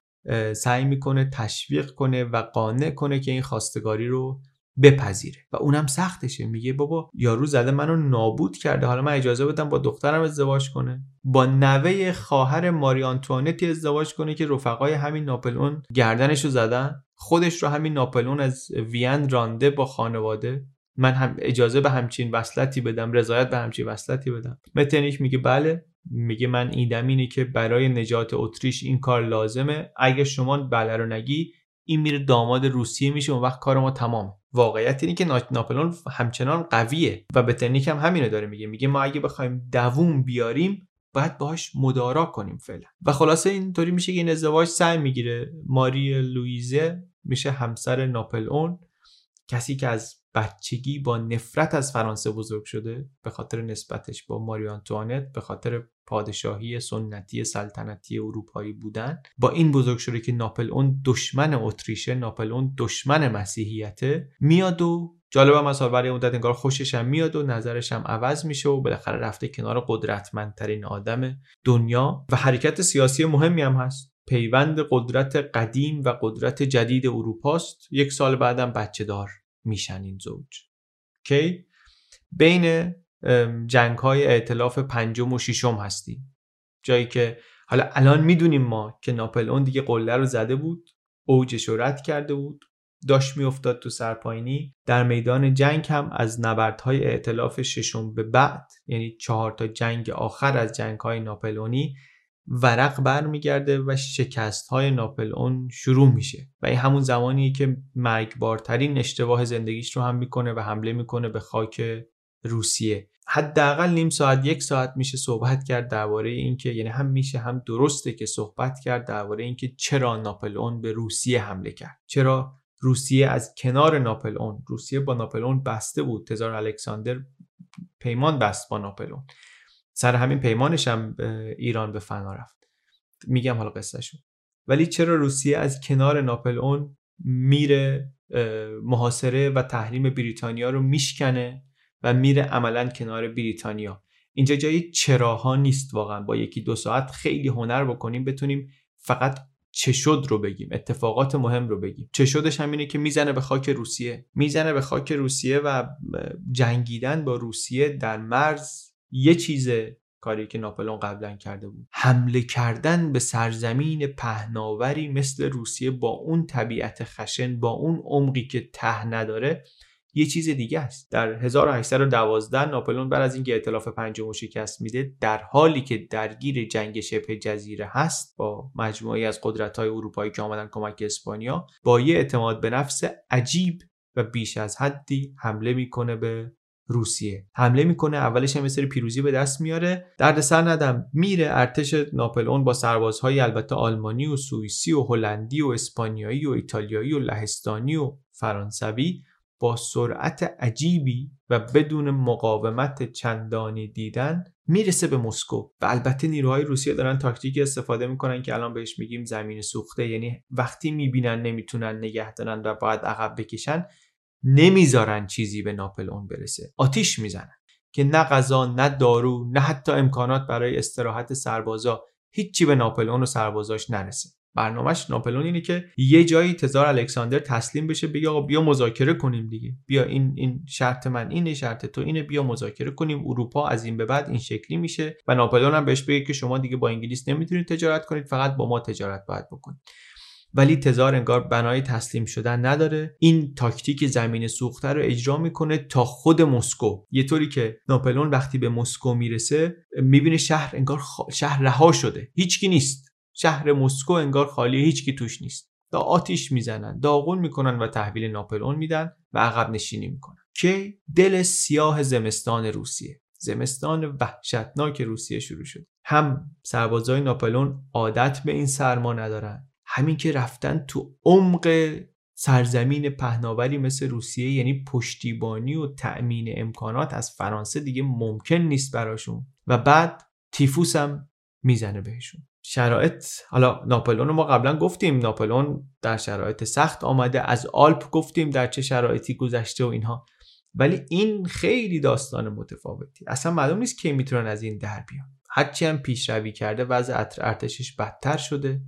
سعی می‌کنه تشویق کنه و قانع کنه که این خواستگاری رو بپذیره. و اونم سختشه. میگه بابا یارو زده منو نابود کرده. حالا من اجازه بدم با دخترم ازدواج کنه. با نوه خواهر ماری آنتوانتی ازدواج کنه که رفقای همین ناپلئون گردنشو زدن. خودش رو همین ناپلون از وین رانده با خانواده. من هم اجازه به همچین وصلتی بدم رضایت به همچین وصلتی بدم. متنیک میگه بله. میگه من ایدم اینه که برای نجات اتریش این کار لازمه. اگه شما بله رو نگی این میره داماد روسیه میشه اون وقت کار ما تمام. واقعیت اینه که ناپلون همچنان قویه و بتنیک هم همینو داره میگه. میگه ما اگه بخوایم دووم بیاریم باید باهاش مدارا کنیم فعلا. و خلاصه اینطوری میشه که این ازدواج سعی می‌گیره. ماری لویزه میشه همسر ناپلئون کسی که از بچگی با نفرت از فرانسه بزرگ شده به خاطر نسبتش با ماری آنتوانت به خاطر پادشاهی سنتی سلطنتی اروپایی بودن. با این بزرگ شده که ناپلئون دشمن اتریشه ناپلئون دشمن مسیحیته میاد و جالب هم از برای مدت انگار خوشش هم میاد و نظرش هم عوض میشه و بالاخره رفته کنار قدرتمندترین آدم دنیا. و حرکت سیاسی مهمی هم هست. پیوند قدرت قدیم و قدرت جدید اروپاست. یک سال بعدم بچه دار میشن این زوج. کی؟ بین جنگ های ائتلاف پنجم و ششم هستیم. جایی که حالا الان می‌دونیم ما که ناپلئون دیگه قله رو زده بود اوجش رو رد کرده بود داشت میافتاد تو سرپاینی در میدان جنگ هم از نبردهای ائتلاف ششم به بعد یعنی چهار تا جنگ آخر از جنگ های ناپلئونی ورق برمیگرده و شکست های ناپلئون شروع میشه. و این همون زمانیه که مرگبارترین اشتباه زندگیش رو هم می‌کنه و حمله می‌کنه به خاک روسیه. حداقل نیم ساعت یک ساعت میشه صحبت کرد درباره اینکه یعنی هم میشه هم درسته که صحبت کرد درباره اینکه چرا ناپلئون به روسیه حمله کرد. چرا روسیه از کنار ناپلئون روسیه با ناپلئون بسته بود. تزار الکساندر پیمان بست با ناپلئون. سر همین پیمانش هم ایران به فنا رفت. میگم حالا قصه ولی چرا روسیه از کنار ناپلئون میره محاصره و تحریم بریتانیا رو میشکنه؟ و میره عملا کنار بریتانیا. اینجا جای چراها نیست واقعا. با یکی دو ساعت خیلی هنر بکنیم بتونیم فقط چه شد رو بگیم اتفاقات مهم رو بگیم. چه شدش هم اینه که می‌زنه به خاک روسیه. می‌زنه به خاک روسیه و جنگیدن با روسیه در مرز یه چیز کاری که ناپلون قبلا کرده بود. حمله کردن به سرزمین پهناوری مثل روسیه با اون طبیعت خشن با اون عمقی که ته نداره یه چیز دیگه است. در 1812 ناپلون بعد از اینکه ائتلاف پنجم شکست میده در حالی که درگیر جنگ شبه جزیره هست با مجموعی از قدرت‌های اروپایی که آمدن کمک اسپانیا با یه اعتماد به نفس عجیب و بیش از حدی حمله می‌کنه به روسیه. حمله می‌کنه اولش هم سری پیروزی به دست میاره. دردسر ندم میره ارتش ناپلئون با سربازهای البته آلمانی و سوئیسی و هلندی و اسپانیایی و ایتالیایی و لهستانی و فرانسوی با سرعت عجیبی و بدون مقاومت چندانی دیدن می‌رسه به مسکو. و البته نیروهای روسیه دارن تاکتیکی استفاده می‌کنن که الان بهش میگیم زمین سوخته. یعنی وقتی می‌بینن نمی‌تونن نگه دارن و باید عقب بکشن نمی‌ذارن چیزی به ناپلئون برسه. آتیش می‌زنن که نه غذا نه دارو نه حتی امکانات برای استراحت سربازا هیچی به ناپلئون و سربازاش نرسه. برنامهش ناپلئون اینه که یه جایی تزار الکساندر تسلیم بشه بگه آقا بیا مذاکره کنیم دیگه. بیا این این شرط من اینه شرط تو اینه بیا مذاکره کنیم. اروپا از این به بعد این شکلی میشه و ناپلئون هم بهش بگه که شما دیگه با انگلیس نمی‌تونید تجارت کنید فقط با ما تجارت باید بکنید. ولی تزار انگار بنای تسلیم شدن نداره. این تاکتیک زمین سوخته رو اجرا می‌کنه تا خود مسکو. یه طوری که ناپلون وقتی به مسکو می‌رسه می‌بینه شهر انگار شهر رها شده. هیچکی نیست. شهر مسکو انگار خالی هیچکی توش نیست. دا آتیش می‌زنن داغون می‌کنن و تحویل ناپلئون میدن و عقب نشینی می‌کنن. که دل سیاه زمستان روسیه. زمستان وحشتناک روسیه شروع شد. هم سربازای ناپلون عادت به این سرما ندارن. همین که رفتن تو عمق سرزمین پهناوری مثل روسیه یعنی پشتیبانی و تأمین امکانات از فرانسه دیگه ممکن نیست براشون. و بعد تیفوس هم می‌زنه بهشون. شرایط حالا ناپلون ما قبلا گفتیم ناپلون در شرایط سخت آمده از آلپ گفتیم در چه شرایطی گذشته و اینها. ولی این خیلی داستان متفاوتی. اصلا معلوم نیست کی می‌تونن از این در بیان. هرچی هم پیشروی کرده وضع ارتشش بدتر شده.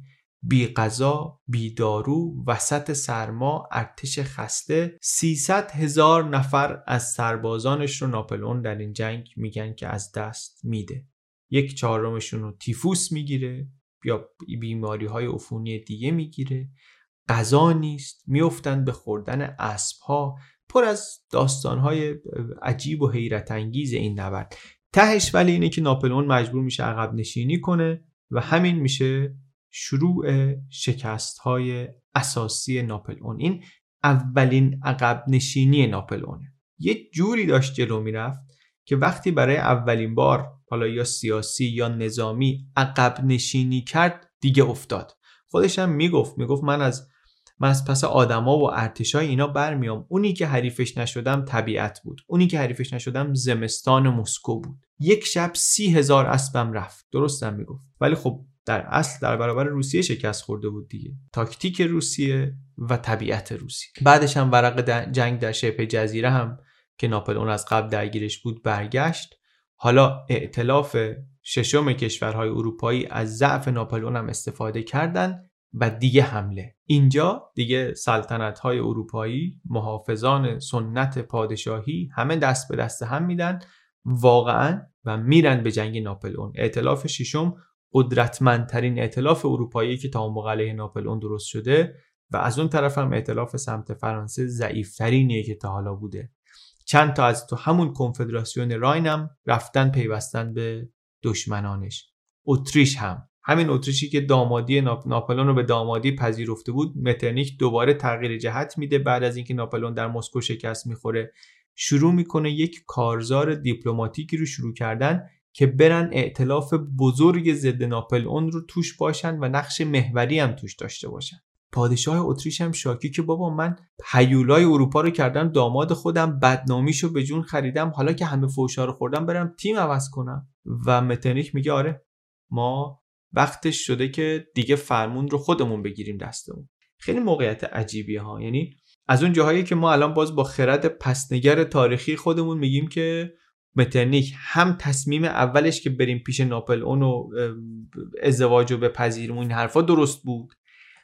بی غذا بی دارو وسط سرما ارتش خسته. 300 هزار نفر از سربازانش رو ناپلئون در این جنگ میگن که از دست میده. یک چهارمشون رو تیفوس می‌گیره یا بیماری های عفونی دیگه می‌گیره. غذا نیست میفتند به خوردن اسب ها پر از داستان های عجیب و حیرت انگیز این نبرد. تهش ولی اینه که ناپلئون مجبور میشه عقب نشینی کنه و همین میشه شروع شکست های اساسی ناپلئون. این اولین عقب نشینی ناپلئونه. یه جوری داشت جلو می‌رفت که وقتی برای اولین بار حالا یا سیاسی یا نظامی عقب نشینی کرد دیگه افتاد. خودش هم می‌گفت می‌گفت من از من از پس آدما و ارتشای اینا برمیام. اونی که حریفش نشدم طبیعت بود. اونی که حریفش نشدم زمستان مسکو بود. یک شب سی هزار اسبم رفت. درستم می‌گفت. ولی خب در اصل در برابر روسیه شکست خورده بود دیگه. تاکتیک روسیه و طبیعت روسیه. بعدش هم ورق جنگ در شبه جزیره هم که ناپلئون از قبل درگیرش بود برگشت. حالا ائتلاف ششم کشورهای اروپایی از ضعف ناپلئون هم استفاده کردند و دیگه حمله. اینجا دیگه سلطنت های اروپایی محافظان سنت پادشاهی همه دست به دست هم میدن واقعا و میرن به جنگ ناپلئون. ائتلاف ششم قدرتمندترین ائتلاف اروپایی که تا اون موقع علیه ناپلئون درست شده و از اون طرف هم ائتلاف سمت فرانسه ضعیفترینیه که تا حالا بوده. چند تا از تو همون کنفدراسیون راین هم رفتن پیوستن به دشمنانش. اتریش هم. همین اتریشی که دامادی ناپلون رو به دامادی پذیرفته بود مترنیک دوباره تغییر جهت میده بعد از اینکه ناپلون در مسکو شکست می‌خوره. شروع می‌کنه یک کارزار دیپلماتیکی رو شروع کردن که برن ائتلاف بزرگ ضد ناپلئون رو توش باشن و نقش محوری هم توش داشته باشن. پادشاه اتریش هم شاکی که بابا من حیولای اروپا رو کردم داماد خودم بدنامیشو به جون خریدم حالا که همه فوشا رو خوردم برم تیم عوض کنم. و متنیک میگه آره ما وقتش شده که دیگه فرمون رو خودمون بگیریم دستمون. خیلی موقعیت عجیبیه ها. یعنی از اون جاهایی که ما الان باز با خرد پسنگر تاریخی خودمون میگیم که مترنیک هم تصمیم اولش که بریم پیش ناپل و ازدواج رو بپذیریم این حرفا درست بود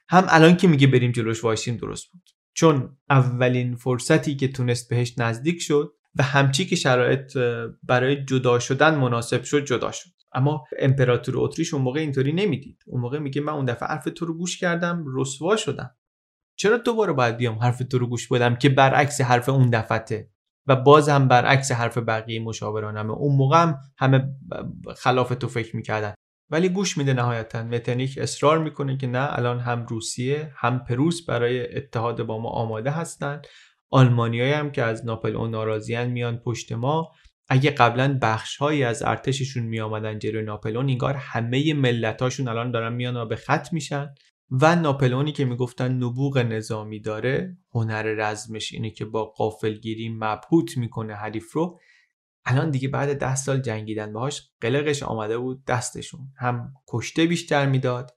هم الان که میگه بریم جلوش وایسیم درست بود. چون اولین فرصتی که تونست بهش نزدیک شد و همچی که شرایط برای جدا شدن مناسب شد جدا شد. اما امپراتور اتریش اون موقع اینطوری نمی‌دید. اون موقع میگه من اون دفعه حرف تو رو گوش کردم رسوا شدم. چرا دوباره باید بیام حرف تو رو گوش بدم که برعکس حرف اون دفعته؟ و باز هم برعکس حرف بقیه مشاورانمه. اون موقع هم همه خلاف تو فکر می‌کردن. ولی گوش میده نهایتا. متنیک اصرار می‌کنه که نه الان هم روسیه هم پروس برای اتحاد با ما آماده هستند. آلمانیایی هم که از ناپل اون ناراضیان میان پشت ما. اگه قبلا بخشهایی از ارتششون میآمدن جلوی ناپلون انگار همه ملتاشون الان دارن میان و به خط میشن. و ناپلونی که می‌گفتن نبوغ نظامی داره هنر رزمش اینه که با قافلگیری مبهوت می‌کنه حریف رو. الان دیگه بعد ده سال جنگیدن باهاش قلقش آمده بود دستشون. هم کشته بیشتر می‌داد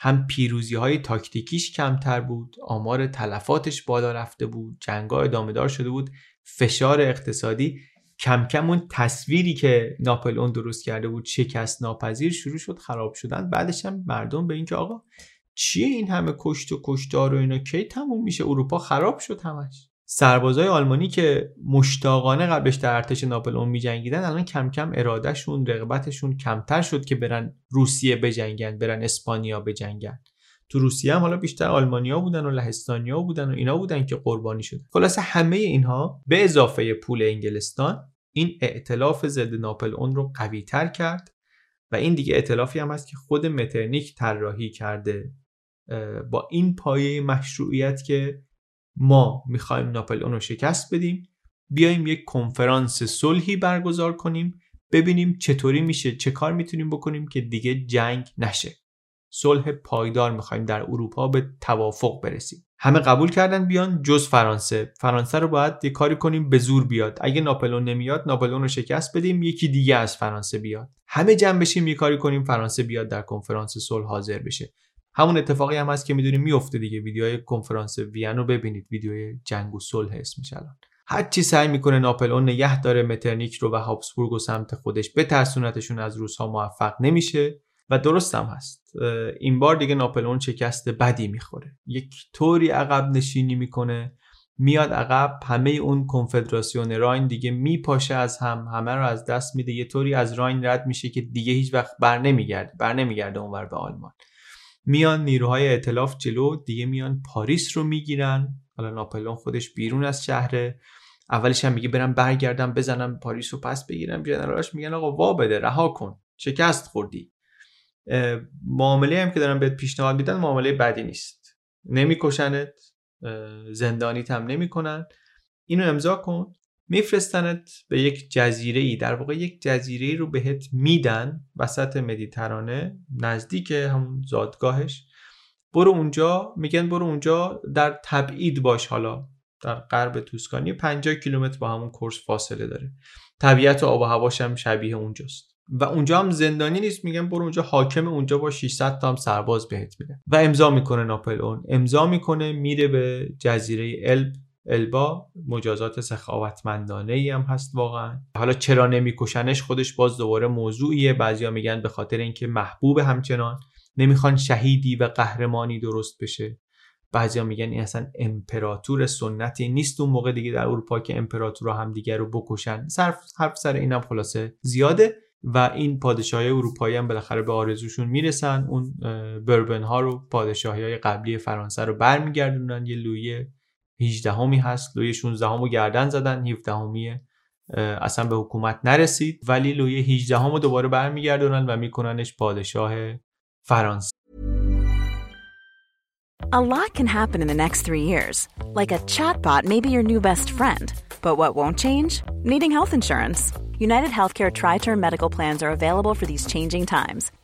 هم پیروزی های تاکتیکیش کمتر بود آمار تلفاتش بالا رفته بود جنگا ادامه دار شده بود فشار اقتصادی کم کم اون تصویری که ناپلئون درست کرده بود شکست ناپذیر شروع شد خراب شدن. بعدش هم مردم به اینکه آقا چیه این همه کشت و کشتار و اینا کی تموم میشه؟ اروپا خراب شد همش. سربازای آلمانی که مشتاقانه قبلش در ارتش ناپلئون میجنگیدن الان کم کم ارادهشون رغبتشون کمتر شد که برن روسیه بجنگن برن اسپانیا بجنگن. تو روسیه هم حالا بیشتر آلمانیا بودن و لهستانیا بودن و اینا بودن که قربانی شد خلاصه همه اینها به اضافه پول انگلستان این ائتلاف ضد ناپلئون رو قوی تر کرد و این دیگه ائتلافی هم هست که خود مترنیک طراحی کرده با این پایه مشروعیت که ما می‌خوایم ناپلئون رو شکست بدیم بیایم یک کنفرانس صلحی برگزار کنیم ببینیم چطوری میشه چه کار می‌تونیم بکنیم که دیگه جنگ نشه. صلح پایدار می‌خوایم در اروپا به توافق برسیم. همه قبول کردن بیان جز فرانسه. فرانسه رو باید یه کاری کنیم به زور بیاد. اگه ناپلون نمیاد ناپلون رو شکست بدیم یکی دیگه از فرانسه بیاد. همه جمع بشیم یه کاری کنیم فرانسه بیاد در کنفرانس صلح حاضر بشه. همون اتفاقی هم هست که می‌دونیم میفته دیگه. ویدیوهای کنفرانس وین رو ببینید. ویدیوی جنگ و صلح اسمش الان. هر چی سعی می‌کنه ناپلئون نگه داره مترنیک رو و هابسبورگ و سمت خودش بترسونتشون از روزها موفق نمیشه و درست هم هست. این بار دیگه ناپلئون شکست بدی می‌خوره. یک طوری عقب نشینی می‌کنه. میاد عقب همه اون کنفدراسیون راین دیگه میپاشه از هم همه رو از دست میده. یه طوری از راین رد میشه که دیگه هیچ وقت بر نمیگرده بر نمیگرده اونور به آلمان. میان نیروهای ائتلاف جلو دیگه میان پاریس رو می‌گیرن. حالا ناپلئون خودش بیرون از شهره. اولش هم میگه برم برگردم بزنم پاریس رو پس بگیرم. ژنرالاش میگن آقا وا بده رها کن. شکست خوردی. معامله هم که دارن بهت پیشنهاد میدن معامله بدی نیست. نمیکشنت. زندانیت هم نمی‌کنن. اینو امضا کن. میفرستنت به یک جزیره ای در واقع یک جزیره ای رو بهت میدن وسط مدیترانه نزدیک همون زادگاهش. برو اونجا میگن برو اونجا در تبعید باش. حالا در غرب توسکانی 50 کیلومتر با همون کورس فاصله داره. طبیعت و آب و هواش هم شبیه اونجاست. و اونجا هم زندانی نیست. میگن برو اونجا حاکم اونجا با 600 تا هم سرباز بهت میده. و امضا می‌کنه ناپلئون. امضا می‌کنه میره به جزیره الب البا مجازات سخاوتمندانه ای هم هست واقعا. حالا چرا نمیکشنش؟ خودش باز دوباره موضوعیه. بعضیا میگن به خاطر اینکه محبوب همچنان. نمی‌خوان شهیدی و قهرمانی درست بشه. بعضیا میگن این اصلا امپراتور سنتی نیست. اون موقع دیگه در اروپا که امپراتورها هم دیگر رو بکشن. صرف حرف سر اینم خلاصه زیاده. و این پادشاهی اروپایی هم بالاخره به آرزوشون می‌رسن. اون بربن ها رو پادشاهی های قبلی فرانسه رو برمیگردونن. یه لویی 18 همی هست لویی 16 همو گردن زدن 17 همی اصلا به حکومت نرسید ولی لویی 18 همو دوباره برمیگردونن و میکننش پادشاه فرانسه A lot can happen in the next three years. Like a chatbot may be your new best friend. But what won't change? Needing health insurance. United Healthcare Tri Term Medical Plans are available for these changing times.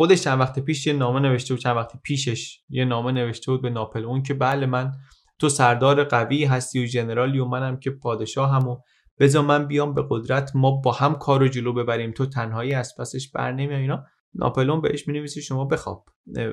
خودش چند وقت پیش یه نامه نوشته بود چند وقت پیشش یه نامه نوشته بود به ناپلئون که بله من تو سردار قوی هستی و جنرالی و منم که پادشاه هم و بذار من بیام به قدرت ما با هم کارو جلو ببریم تو تنهایی از پسش بر نمیای اینا. ناپلئون بهش می‌نویسه شما بخواب.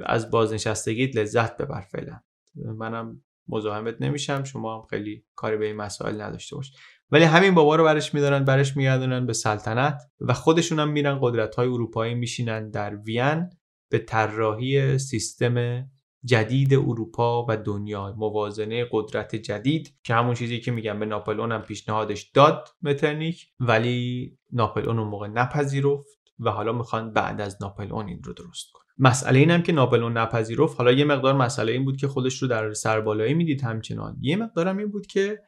از بازنشستگیت لذت ببر فعلا. منم مزاحمت نمیشم شما هم خیلی کاری به این مسائل نداشته باش. ولی همین بابا رو برش میدارن برش میگردونن به سلطنت و خودشون هم میرن قدرت های اروپایی میشینن در وین به طراحی سیستم جدید اروپا و دنیا موازنه قدرت جدید که همون چیزی که میگم به ناپلئون هم پیشنهادش داد مترنیک ولی ناپلئون اون موقع نپذیرفت و حالا می‌خوان بعد از ناپلئون این رو درست کنه مسئله اینم که ناپلئون نپذیرفت حالا یه مقدار مسئله این بود که خودش رو در سربالایی می‌دید همچنان. یه مقدارم این بود که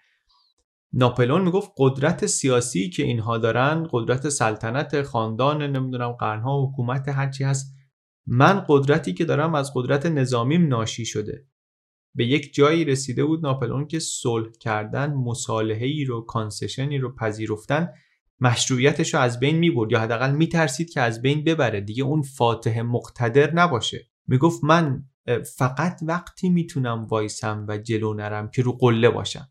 ناپلئون می‌گفت قدرت سیاسی که اینها دارن قدرت سلطنت خاندان نمی‌دونم قرنها حکومت هرچی هست من قدرتی که دارم از قدرت نظامیم ناشی شده. به یک جایی رسیده بود ناپلئون که صلح کردن مصالحه ای رو کانسشنی رو پذیرفتن مشروعیتش رو از بین می‌برد یا حداقل میترسید که از بین ببره. دیگه اون فاتح مقتدر نباشه. می‌گفت من فقط وقتی می‌تونم وایسم و جلو نرم که رو قله باشم.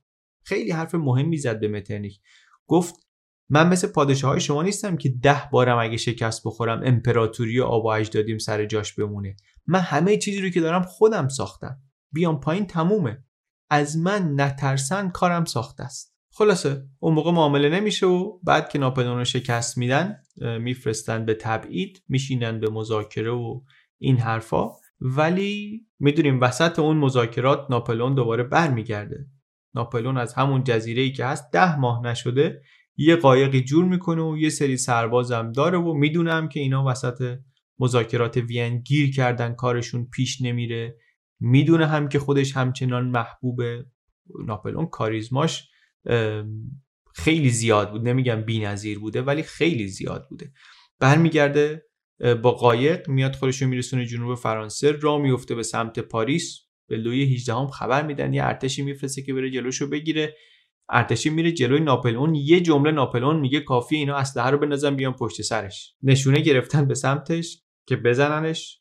خیلی حرف مهمی زد به مترنیک. گفت من مثل پادشاه های شما نیستم که ده بارم اگه شکست بخورم امپراتوری و آب و اجدادیم سر جاش بمونه. من همه چیزی رو که دارم خودم ساختم. بیام پایین تمومه. از من نترسن کارم ساخته است. خلاصه اون موقع معامله نمیشه و بعد که ناپلئون رو شکست میدن میفرستن به تبعید میشینن به مذاکره و این حرفا. ولی می‌دونیم وسط اون مذاکرات ناپلئون دوباره برمیگرده. ناپلئون از همون جزیره ای که هست ده ماه نشده یه قایقی جور می‌کنه و یه سری سربازم داره و می‌دونم که اینا وسط مذاکرات وین گیر کردن کارشون پیش نمیره. می‌دونه هم که خودش همچنان محبوب ناپلون. کاریزماش خیلی زیاد بود. نمیگم نظیر بوده ولی خیلی زیاد بوده. برمیگرده با قایق میاد خودش رو میرسونه جنوب فرانسه. را میفته به سمت پاریس. به لوی 18 هم خبر میدن. یه ارتشی میفرسته که بره جلوشو بگیره. ارتشی میره جلوی ناپلئون. یه جمله ناپلئون میگه کافی اینا اسلحه رو بندازن بیان پشت سرش. نشونه گرفتن به سمتش که بزننش.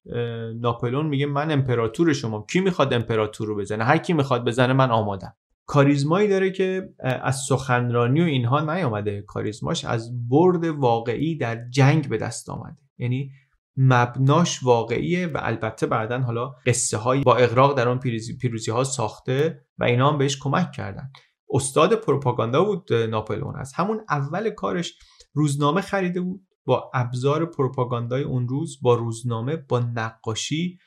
ناپلئون میگه من امپراتور شما. کی می‌خواد امپراتور رو بزنه؟ هر کی می‌خواد بزنه من آمادم. کاریزمایی داره که از سخنرانی و اینها نیامده. کاریزماش از برد واقعی در جنگ به دست آمده. یعنی مبناش واقعیه و البته بعدا حالا قصه های با اغراق در اون پیروزی ها ساخته و اینا هم بهش کمک کردن. استاد پروپاگاندا بود ناپلئون از. همون اول کارش روزنامه خریده بود با ابزار پروپاگاندای اون روز با روزنامه با نقاشی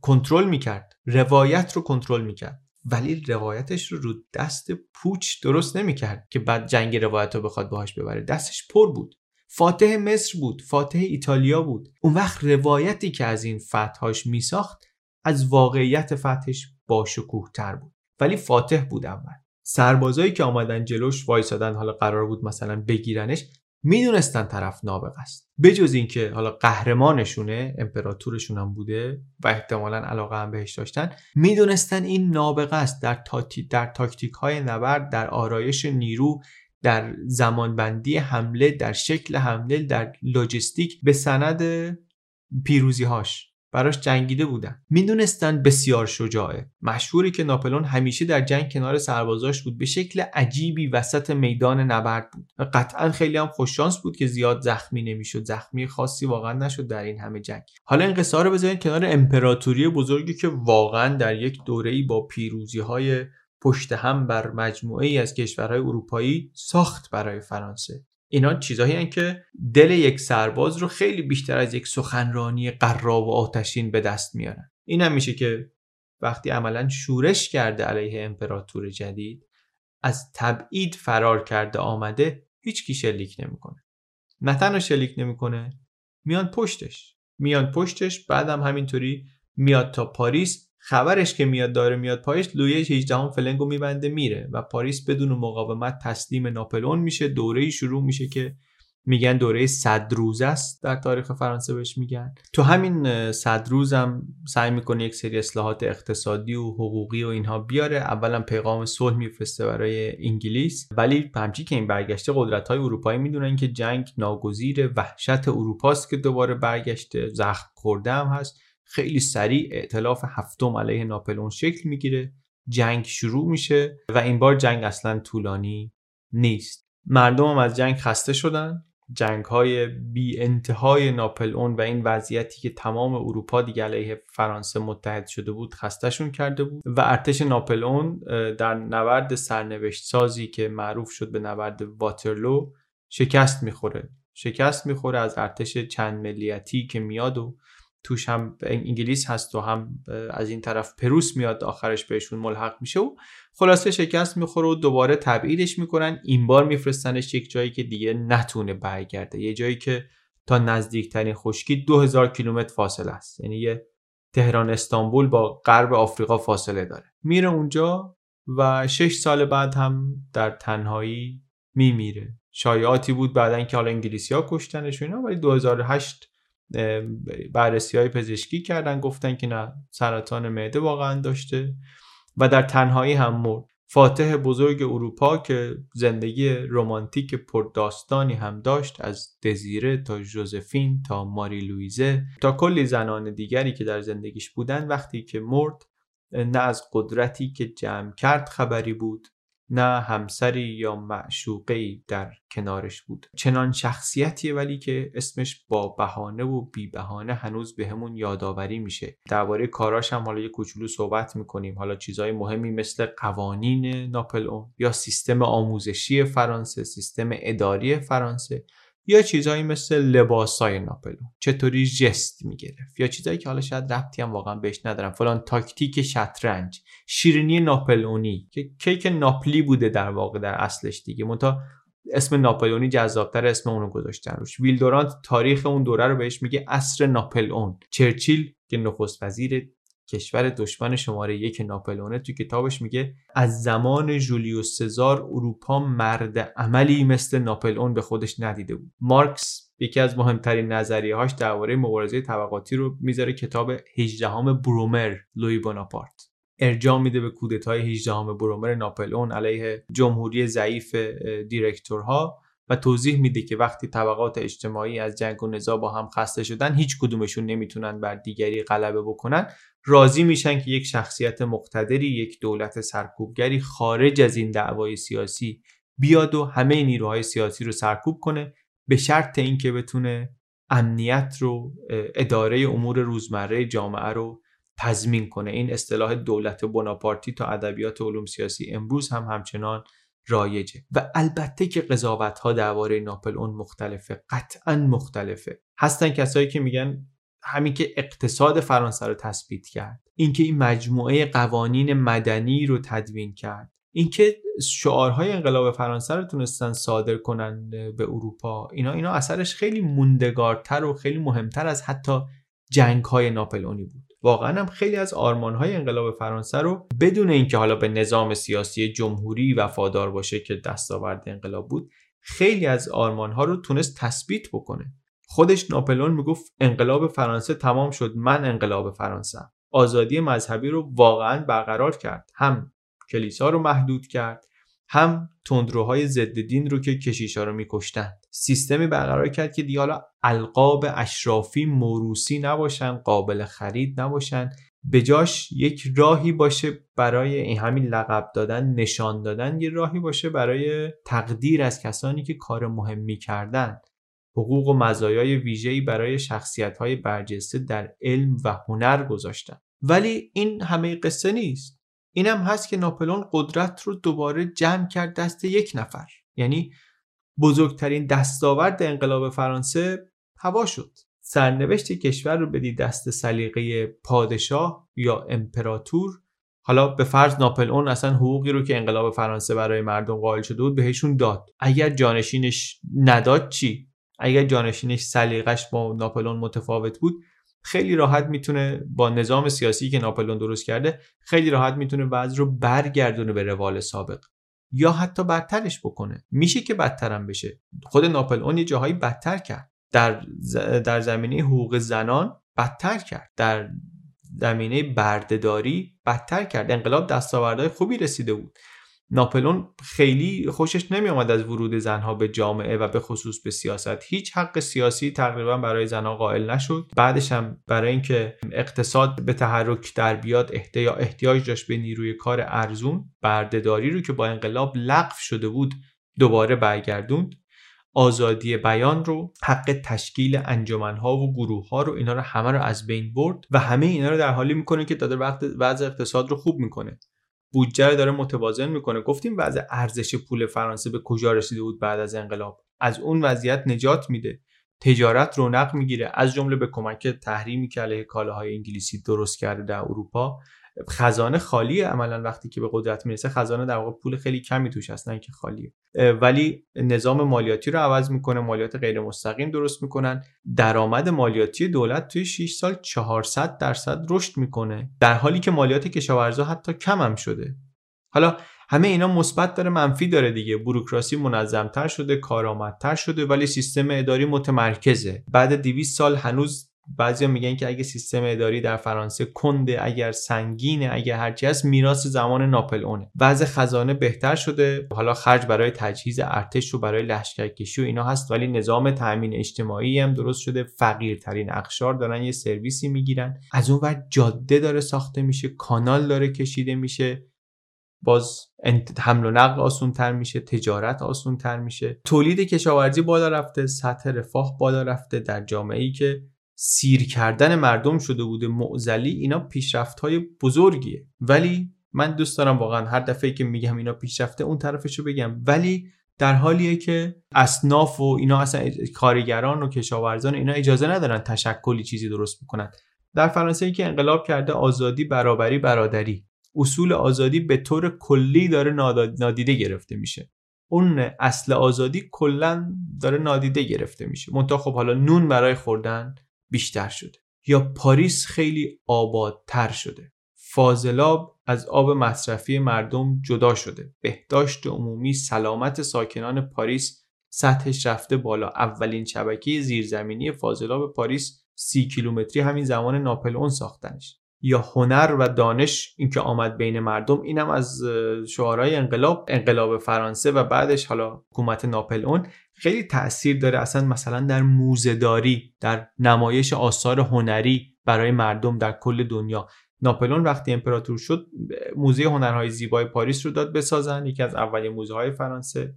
کنترل می‌کرد. روایت رو کنترل می‌کرد. ولی روایتش رو رو دست پوچ درست نمی‌کرد که بعد جنگ روایت رو بخواد باهاش ببره. دستش پر بود. فاتح مصر بود فاتح ایتالیا بود. اون وقت روایتی که از این فتحاش میساخت از واقعیت فتحش با شکوه تر بود. ولی فاتح بود اول. سربازایی که آمدن جلوش وایسادن حالا قرار بود مثلا بگیرنش می‌دونستن طرف نابغه است. بجز اینکه حالا قهرمانشونه امپراتورشون هم بوده و احتمالا علاقه هم بهش داشتن می‌دونستن این نابغه است. در, در تاکتیک های نبرد در آرایش نیرو در زمانبندی حمله در شکل حمله در لوجستیک به سند پیروزی هاش براش جنگیده بودن. می‌دونستن بسیار شجاعه. مشهوری که ناپلون همیشه در جنگ کنار سربازاش بود به شکل عجیبی وسط میدان نبرد بود. و قطعا خیلی هم خوششانس بود که زیاد زخمی نمی‌شد. زخمی خاصی واقعا نشد در این همه جنگ. حالا این قصه رو بذارید کنار امپراتوری بزرگی که واقعا در یک دوره‌ای با پیروزی های پشت هم بر مجموعه ای از کشورهای اروپایی ساخت برای فرانسه. اینا چیزایی که دل یک سرباز رو خیلی بیشتر از یک سخنرانی قرا و آتشین به دست میارن. این هم میشه که وقتی عملا شورش کرده علیه امپراتور جدید از تبعید فرار کرده آمده هیچ کی شلیک نمی‌کنه. نه تنها شلیک نمی‌کنه میان پشتش. میان پشتش بعدم همینطوری میاد تا پاریس خبرش که میاد داره میاد پایش لویی 18 هم فلنگو میبنده میره و پاریس بدون مقاومت تسلیم ناپلئون میشه. دوره شروع میشه که میگن دوره صد روز است در تاریخ فرانسه بهش میگن. تو همین صد روز هم سعی می‌کنه یک سری اصلاحات اقتصادی و حقوقی و اینها بیاره. اولا پیغام صلح میفرسته برای انگلیس. ولی همچی که این برگشته قدرت های اروپایی می‌دونن که جنگ ناگزیر وحشت اروپاست که دوباره برگشته. زخم خورده هم هست. خیلی سریع ائتلاف هفتم علیه ناپلئون شکل می‌گیره. جنگ شروع میشه و این بار جنگ اصلا طولانی نیست. مردم هم از جنگ خسته شدن. جنگ های بی انتهای ناپلئون و این وضعیتی که تمام اروپا دیگه علیه فرانسه متحد شده بود خستهشون کرده بود و ارتش ناپلئون در نبرد سرنوشت سازی که معروف شد به نبرد واترلو شکست می‌خوره. شکست می‌خوره از ارتش چند ملیتی که میاد و توش هم انگلیس هست و هم از این طرف پروس میاد آخرش بهشون ملحق میشه و خلاصه شکست می‌خوره و دوباره تبعیدش می‌کنن. این بار میفرستنش یک جایی که دیگه نتونه برگرده. یه جایی که تا نزدیکترین خشکی 2000 کیلومتر فاصله است. یعنی یه تهران استانبول با غرب آفریقا فاصله داره. میره اونجا و شش سال بعد هم در تنهایی میمیره. شایعاتی بود بعدا که حالا انگلیسی ها کشتنش اینا ولی 2008 بررسی های پزشکی کردن گفتن که نه سرطان معده واقعا داشته و در تنهایی هم مرد. فاتح بزرگ اروپا که زندگی رمانتیک پرداستانی هم داشت از دزیره تا جوزفین تا ماری لویزه تا کلی زنان دیگری که در زندگیش بودن وقتی که مرد نه از قدرتی که جمع کرد خبری بود نه همسری یا معشوقه در کنارش بود. چنان شخصیتیه ولی که اسمش با بهانه و بی بهانه هنوز بهمون به یادآوری میشه. درباره کاراش هم حالا یه کوچولو صحبت می‌کنیم. حالا چیزهای مهمی مثل قوانین ناپلئون یا سیستم آموزشی فرانسه سیستم اداری فرانسه. یا چیزهایی مثل لباسای ناپلون. چطوری جست می‌گرفت. یا چیزهایی که حالا شاید ربطی هم واقعا بهش ندارم. فلان تاکتیک شطرنج. شیرینی ناپلونی. که کیک ناپلی بوده در واقع در اصلش دیگه. منتها اسم ناپلونی جذابتر اسم اونو گذاشتن روش. ویلدورانت تاریخ اون دوره رو بهش میگه عصر ناپلئون. چرچیل که نخست وزیر کشور دشمن شماره یک ناپلونه تو کتابش میگه از زمان جولیوس سزار اروپا مرد عملی مثل ناپلئون به خودش ندیده بود. مارکس یکی از مهمترین نظریه هاش درباره مبارزه طبقاتی رو می‌ذاره کتاب 18 برومر لوی بوناپارت. ارجام میده به کودتای 18 برومر ناپلئون علیه جمهوری ضعیف دیرکتورها و توضیح میده که وقتی طبقات اجتماعی از جنگ و نزاع با هم خسته شدن هیچ کدومشون نمی‌تونن بر دیگری غلبه بکنن. راضی میشن که یک شخصیت مقتدری یک دولت سرکوبگری خارج از این دعوای سیاسی بیاد و همه نیروهای سیاسی رو سرکوب کنه به شرط اینکه بتونه امنیت رو اداره امور روزمره جامعه رو تضمین کنه. این اصطلاح دولت بناپارتی تا ادبیات علوم سیاسی امروز هم همچنان رایجه. و البته که قضاوت ها درباره ناپلئون مختلفه قطعا مختلفه. هستن کسایی که میگن همین که اقتصاد فرانسه رو تثبیت کرد. اینکه این مجموعه قوانین مدنی رو تدوین کرد. اینکه شعارهای انقلاب فرانسه رو تونستن صادر کنن به اروپا. اینا اینا اثرش خیلی موندگارتر و خیلی مهمتر از حتی جنگ های ناپلئونی بود. واقعا هم خیلی از آرمان های انقلاب فرانسه رو بدون اینکه حالا به نظام سیاسی جمهوری وفادار باشه که دستاورد انقلاب بود خیلی از آرمان ها رو تونست تثبیت بکنه. خودش ناپلون می‌گفت انقلاب فرانسه تمام شد. من انقلاب فرانسه آزادی مذهبی رو واقعا برقرار کرد. هم کلیسا رو محدود کرد هم تندروهای ضد دین رو که کشیشا رو میکشتند سیستمی برقرار کرد که دیگه حالا القاب اشرافی موروسی نباشن قابل خرید نباشن. به جاش یک راهی باشه برای این همین لقب دادن نشان دادن یه راهی باشه برای تقدیر از کسانی که کار مهمی کردن. حقوق و مزایای ویژه‌ای برای شخصیت‌های برجسته در علم و هنر گذاشتن. ولی این همه قصه نیست. این هم هست که ناپلون قدرت رو دوباره جمع کرد دست یک نفر. یعنی بزرگترین دستاورد انقلاب فرانسه هوا شد. سرنوشت کشور رو بدی دست سلیقه پادشاه یا امپراتور. حالا به فرض ناپلئون اصلا حقوقی رو که انقلاب فرانسه برای مردم قائل شده بود بهشون داد. اگر جانشینش نداد چی؟ اگر جانشینش سلیقش با ناپلون متفاوت بود خیلی راحت می‌تونه با نظام سیاسی که ناپلون درست کرده خیلی راحت می‌تونه وضع رو برگردونه به روال سابق. یا حتی بدترش بکنه. میشه که بدترم بشه. خود ناپلئون یه جاهایی بدتر کرد. در در زمینه حقوق زنان بدتر کرد. در زمینه بردهداری بدتر کرد. انقلاب دستاوردهای خوبی رسیده بود. ناپلون خیلی خوشش نمی آمد از ورود زنها به جامعه و به خصوص به سیاست. هیچ حق سیاسی تقریبا برای زنها قائل نشد. بعدش هم برای اینکه اقتصاد به تحرک در بیاد احتیاج داشت به نیروی کار ارزون بردهداری رو که با انقلاب لغو شده بود دوباره برگردوند. آزادی بیان رو حق تشکیل انجمنها و گروه ها رو اینا رو همه رو از بین برد و همه اینا رو در حالی می‌کنه که داره وقت وضع اقتصاد رو خوب می‌کنه. بودجه داره متوازن می‌کنه. گفتیم وضع ارزش پول فرانسه به کجا رسیده بود بعد از انقلاب؟ از اون وضعیت نجات میده. تجارت رونق می‌گیره. از جمله به کمک تحریمی که علیه کالاهای انگلیسی درست کرده در اروپا. خزانه خالیه عملا وقتی که به قدرت می‌رسه. خزانه در واقع پول خیلی کمی توش هست نه که خالیه. ولی نظام مالیاتی رو عوض می‌کنه مالیات غیر مستقیم درست می‌کنن. درآمد مالیاتی دولت توی 6 سال 400 درصد رشد می‌کنه. در حالی که مالیات کشاورزا حتی کم هم شده. حالا همه اینا مثبت داره منفی داره دیگه. بوروکراسی منظمتر شده کارآمدتر شده ولی سیستم اداری متمرکزه. بعد 200 سال هنوز بعضیا میگن که اگه سیستم اداری در فرانسه کنده اگر سنگینه اگر هرچی هست میراث زمان ناپلئونه. وضع خزانه بهتر شده. حالا خرج برای تجهیز ارتش و برای لشکرکشی و اینا هست ولی نظام تامین اجتماعی هم درست شده. فقیرترین اخشار دارن یه سرویسی می‌گیرن. از اون ور جاده داره ساخته میشه کانال داره کشیده میشه. باز حمل و نقل آسون تر میشه تجارت آسون تر میشه. تولید کشاورزی بالا رفته سطح رفاه بالا رفته در جامعه ای که سیر کردن مردم شده بوده معزلی اینا پیشرفت های بزرگیه. ولی من دوست دارم واقعا هر دفعه که میگم اینا پیشرفته اون طرفشو بگم. ولی در حالیه که اصناف و اینا اصلا کارگران و کشاورزان اینا اجازه ندارن تشکلی چیزی درست بکنن. در فرانسه ای که انقلاب کرده آزادی برابری برادری. اصول آزادی به طور کلی داره نادیده گرفته میشه. اون اصل آزادی کلا داره نادیده گرفته میشه. منتها خب حالا نون برای خوردن بیشتر شده. یا پاریس خیلی آبادتر شده. فاضلاب از آب مصرفی مردم جدا شده. بهداشت عمومی سلامت ساکنان پاریس سطحش رفته بالا. اولین شبکه زیرزمینی فاضلاب پاریس سی کیلومتری همین زمان ناپلئون ساختنش. یا هنر و دانش اینکه آمد بین مردم اینم از شعارهای انقلاب انقلاب فرانسه و بعدش حالا حکومت ناپلئون. خیلی تاثیر داره اصلا مثلا در موزهداری در نمایش آثار هنری برای مردم در کل دنیا. ناپلون وقتی امپراتور شد موزه هنرهای زیبای پاریس رو داد بسازن یکی از اولین موزه های فرانسه.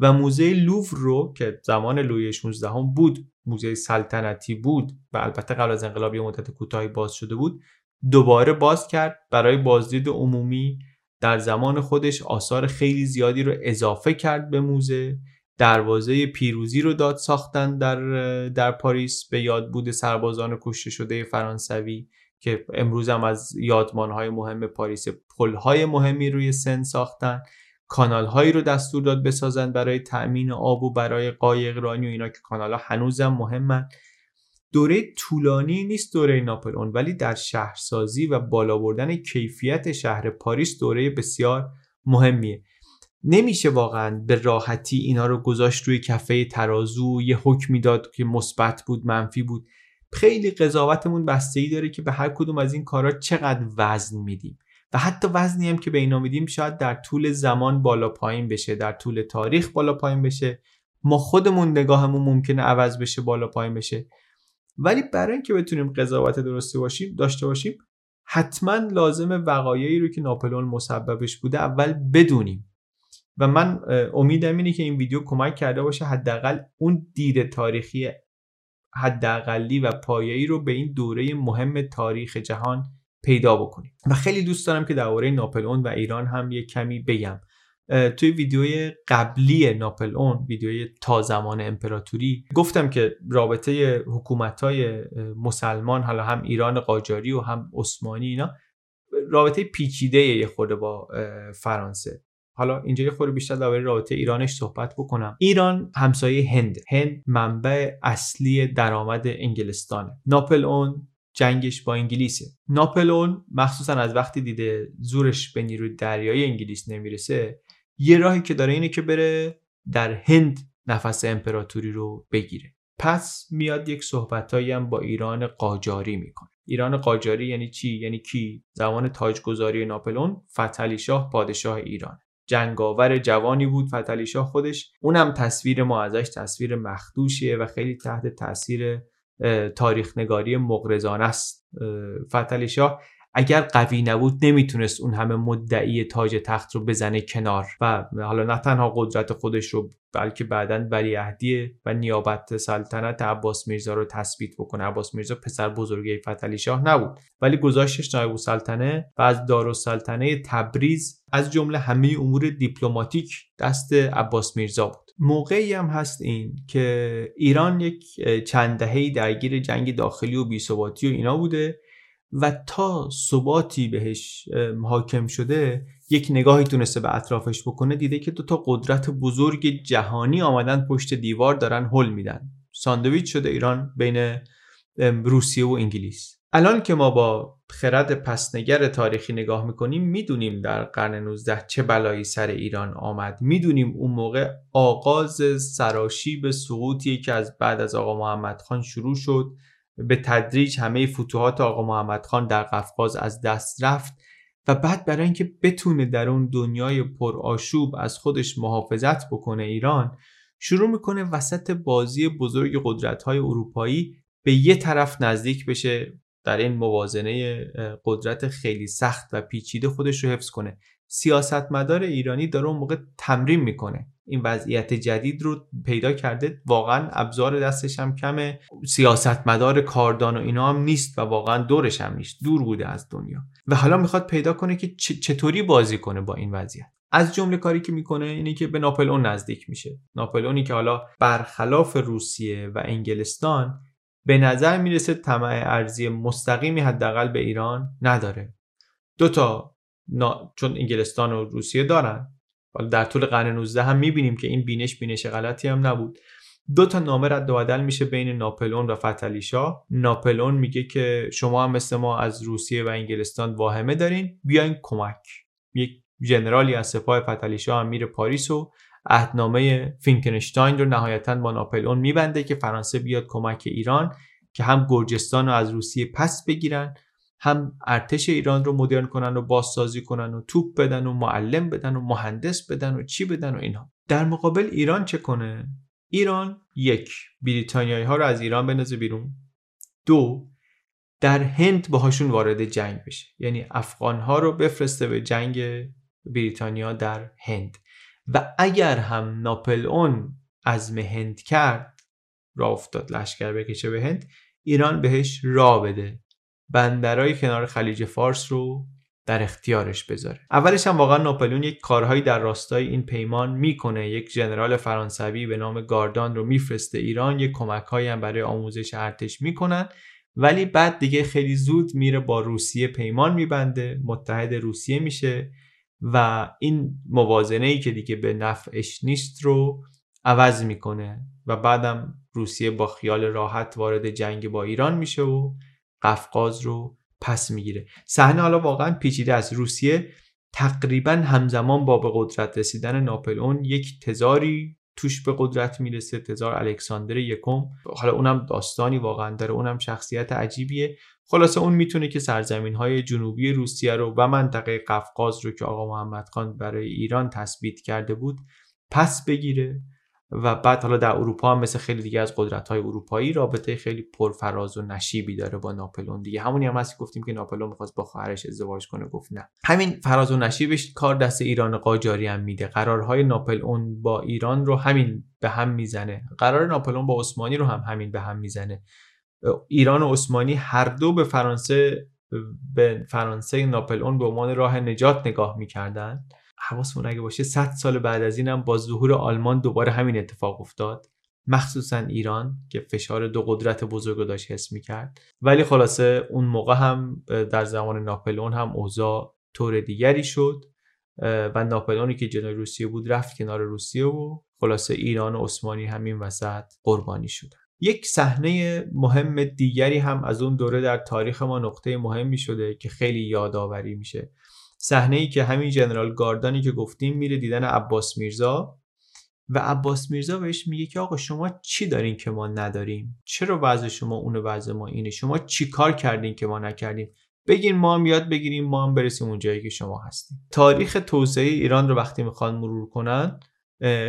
و موزه لوور رو که زمان لویی 16 هم بود موزه سلطنتی بود و البته قبل از انقلاب یه مدت کوتاهی باز شده بود دوباره باز کرد برای بازدید عمومی. در زمان خودش آثار خیلی زیادی رو اضافه کرد به موزه. دروازه پیروزی رو داد ساختن در, در پاریس. به یاد بود سربازان کشته شده فرانسوی که امروز هم از یادمان های مهم پاریس پل های مهمی روی سن ساختن. کانال هایی رو دستور داد بسازن برای تأمین آب و برای قایقرانی و اینا که کانال ها هنوزم مهمن. دوره طولانی نیست دوره ناپلئون ولی در شهرسازی و بالا بردن کیفیت شهر پاریس دوره بسیار مهمیه. نمیشه واقعا به راحتی اینا رو گذاشت روی کفه ترازو یه حکمی داد که مثبت بود منفی بود. خیلی قضاوتمون بستگی داره که به هر کدوم از این کارا چقدر وزن میدیم. و حتی وزنی هم که به اینا میدیم شاید در طول زمان بالا پایین بشه در طول تاریخ بالا پایین بشه. ما خودمون نگاهمون ممکنه عوض بشه بالا پایین بشه. ولی برای اینکه بتونیم قضاوت درستی باشیم داشته باشیم حتما لازم وقایعی رو که ناپلئون مسببش بوده اول بدونیم. و من امیدم اینه که این ویدیو کمک کرده باشه حداقل اون دید تاریخی حداقلی و پایه‌ای رو به این دوره مهم تاریخ جهان پیدا بکنیم. و خیلی دوست دارم که درباره ناپلئون و ایران هم یه کمی بگم. توی ویدیوی قبلی ناپلئون ویدیوی تا زمان امپراتوری گفتم که رابطه حکومت‌های مسلمان حالا هم ایران قاجاری و هم عثمانی اینا رابطه پیچیده یه خورده با فرانسه. حالا اینجا یه خورده بیشتر درباره رابطه ایرانش صحبت بکنم. ایران همسایه هند. هند منبع اصلی درآمد انگلستانه. ناپلئون جنگش با انگلیسه. ناپلئون مخصوصا از وقتی دیده زورش به نیروی دریایی انگلیس نمی‌رسه یه راهی که داره اینه که بره در هند نفس امپراتوری رو بگیره. پس میاد یک صحبتایی هم با ایران قاجاری می‌کنه. ایران قاجاری یعنی چی؟ یعنی کی؟ زمان تاجگذاری ناپلئون فتحعلی شاه پادشاه ایران. جنگاور جوانی بود فتلی شاه خودش. اونم تصویر ما ازش تصویر مخدوشیه و خیلی تحت تاثیر تاریخ نگاری مغرزانه است. فتلی شاه اگر قوی نبود نمی‌تونست اون همه مدعی تاج تخت رو بزنه کنار و حالا نه تنها قدرت خودش رو بلکه بعدا ولیعهدی و نیابت سلطنت عباس میرزا رو تثبیت بکنه. عباس میرزا پسر بزرگی فتلی شاه نبود ولی گذاشتش نایب السلطنه و از دارالسلطنه تبریز از جمله همه امور دیپلماتیک دست عباس میرزا بود. موقعی هم هست این که ایران یک چند دهه‌ای درگیر جنگ داخلی و بیثباتی و اینا بوده و تا ثباتی بهش حاکم شده یک نگاهی تونسته به اطرافش بکنه دیده که دو تا قدرت بزرگ جهانی آمدن پشت دیوار دارن حل میدن. ساندویچ شده ایران بین روسیه و انگلیس. الان که ما با خرد پسنگر تاریخی نگاه می‌کنیم می‌دونیم در قرن 19 چه بلایی سر ایران آمد. می‌دونیم اون موقع آغاز سراشیب سقوطی که از بعد از آقا محمد خان شروع شد. به تدریج همه فتوحات آقا محمد خان در قفقاز از دست رفت و بعد برای اینکه بتونه در اون دنیای پرآشوب از خودش محافظت بکنه ایران شروع می‌کنه وسط بازی بزرگ قدرت های اروپایی به یه طرف نزدیک بشه در این موازنه قدرت خیلی سخت و پیچیده خودش رو حفظ کنه. سیاستمدار ایرانی داره اون موقع تمرین می‌کنه. این وضعیت جدید رو پیدا کرده. واقعا ابزار دستش هم کمه. سیاستمدار کاردان و اینا هم نیست و واقعا دورش هم نیست. دور بوده از دنیا. و حالا می‌خواد پیدا کنه که چطوری بازی کنه با این وضعیت. از جمله کاری که می‌کنه اینه که به ناپلئون نزدیک میشه. ناپلئونی که حالا برخلاف روسیه و انگلستان به نظر می‌رسه طمع ارزی مستقیمی حداقل به ایران نداره. دو تا چون انگلستان و روسیه دارن. در طول قرن 19 هم می‌بینیم که این بینش بینش غلطی هم نبود. دو تا نامه رد و بدل میشه بین ناپلون و فتلیشا ناپلون میگه که شما هم مثل ما از روسیه و انگلستان واهمه دارین. بیاین کمک. یک ژنرالی از سپاه فتلیشا هم میره پاریس و عهدنامه فینکنشتاین رو نهایتا با ناپلئون میبنده که فرانسه بیاد کمک ایران که هم گرجستان رو از روسیه پس بگیرن هم ارتش ایران رو مدرن کنن و بازسازی کنن و توپ بدن و معلم بدن و مهندس بدن و چی بدن و اینها. در مقابل ایران چه کنه؟ ایران یک بریتانیایی ها رو از ایران بندازه بیرون. دو در هند باهاشون وارد جنگ بشه. یعنی افغان ها رو بفرسته به جنگ بریتانیا در هند. و اگر هم ناپلئون از هند کرد را افتاد لشکر بکشه به هند ایران بهش را بده. بندرهای کنار خلیج فارس رو در اختیارش بذاره. اولش هم واقعا ناپلئون یک کارهایی در راستای این پیمان می‌کنه. یک ژنرال فرانسوی به نام گاردان رو میفرسته ایران. یک کمکهایی هم برای آموزش ارتش می‌کنن. ولی بعد دیگه خیلی زود میره با روسیه پیمان میبنده. متحد روسیه میشه و این موازنه ای که دیگه به نفعش نیست رو عوض می‌کنه و بعدم روسیه با خیال راحت وارد جنگ با ایران میشه و قفقاز رو پس می‌گیره. صحنه حالا واقعا پیچیده است. روسیه تقریبا همزمان با به قدرت رسیدن ناپلئون یک تزاری توش به قدرت می‌رسه تزار الکساندر یکم. حالا اونم داستانی واقعا داره اونم شخصیت عجیبیه. خلاصه اون می‌تونه که سرزمین های جنوبی روسیه رو و منطقه قفقاز رو که آقا محمد خان برای ایران تثبیت کرده بود پس بگیره. و بعد حالا در اروپا هم مثل خیلی دیگه از قدرت های اروپایی رابطه خیلی پرفراز و نشیبی داره با ناپلون دیگه. همونی هم هست گفتیم که ناپلون می‌خواست با خواهرش ازدواج کنه گفت نه. همین فراز و نشیبش کار دست ایران قاجاری هم میده. قرارهای ناپلئون با ایران رو همین به هم می‌زنه. قرار ناپلئون با عثمانی رو هم همین به هم می‌زنه. ایران و عثمانی هر دو به فرانسه به فرانسه ناپلئون به عنوان راه نجات نگاه می‌کردن. حواسمون اگه باشه 100 سال بعد از اینم با ظهور آلمان دوباره همین اتفاق افتاد. مخصوصا ایران که فشار دو قدرت بزرگ داشت حس می‌کرد. ولی خلاصه اون موقع هم در زمان ناپلئون هم اوضاع طور دیگری شد و ناپلئونی که جلوی روسیه بود رفت کنار روسیه و خلاصه ایران و عثمانی همین وسط قربانی شدن. یک صحنه مهم دیگری هم از اون دوره در تاریخ ما نقطه مهمی شده که خیلی یادآوری میشه. صحنه ای که همین جنرال گاردانی که گفتیم میره دیدن عباس میرزا. و عباس میرزا بهش میگه که آقا شما چی دارین که ما نداریم؟ چرا وضع شما اون وضع ما اینه؟ شما چی کار کردین که ما نکردیم؟ بگین ما هم یاد بگیریم ما هم برسیم اون جایی که شما هستیم. تاریخ توسعه ایران رو وقتی می‌خوان مرور کنن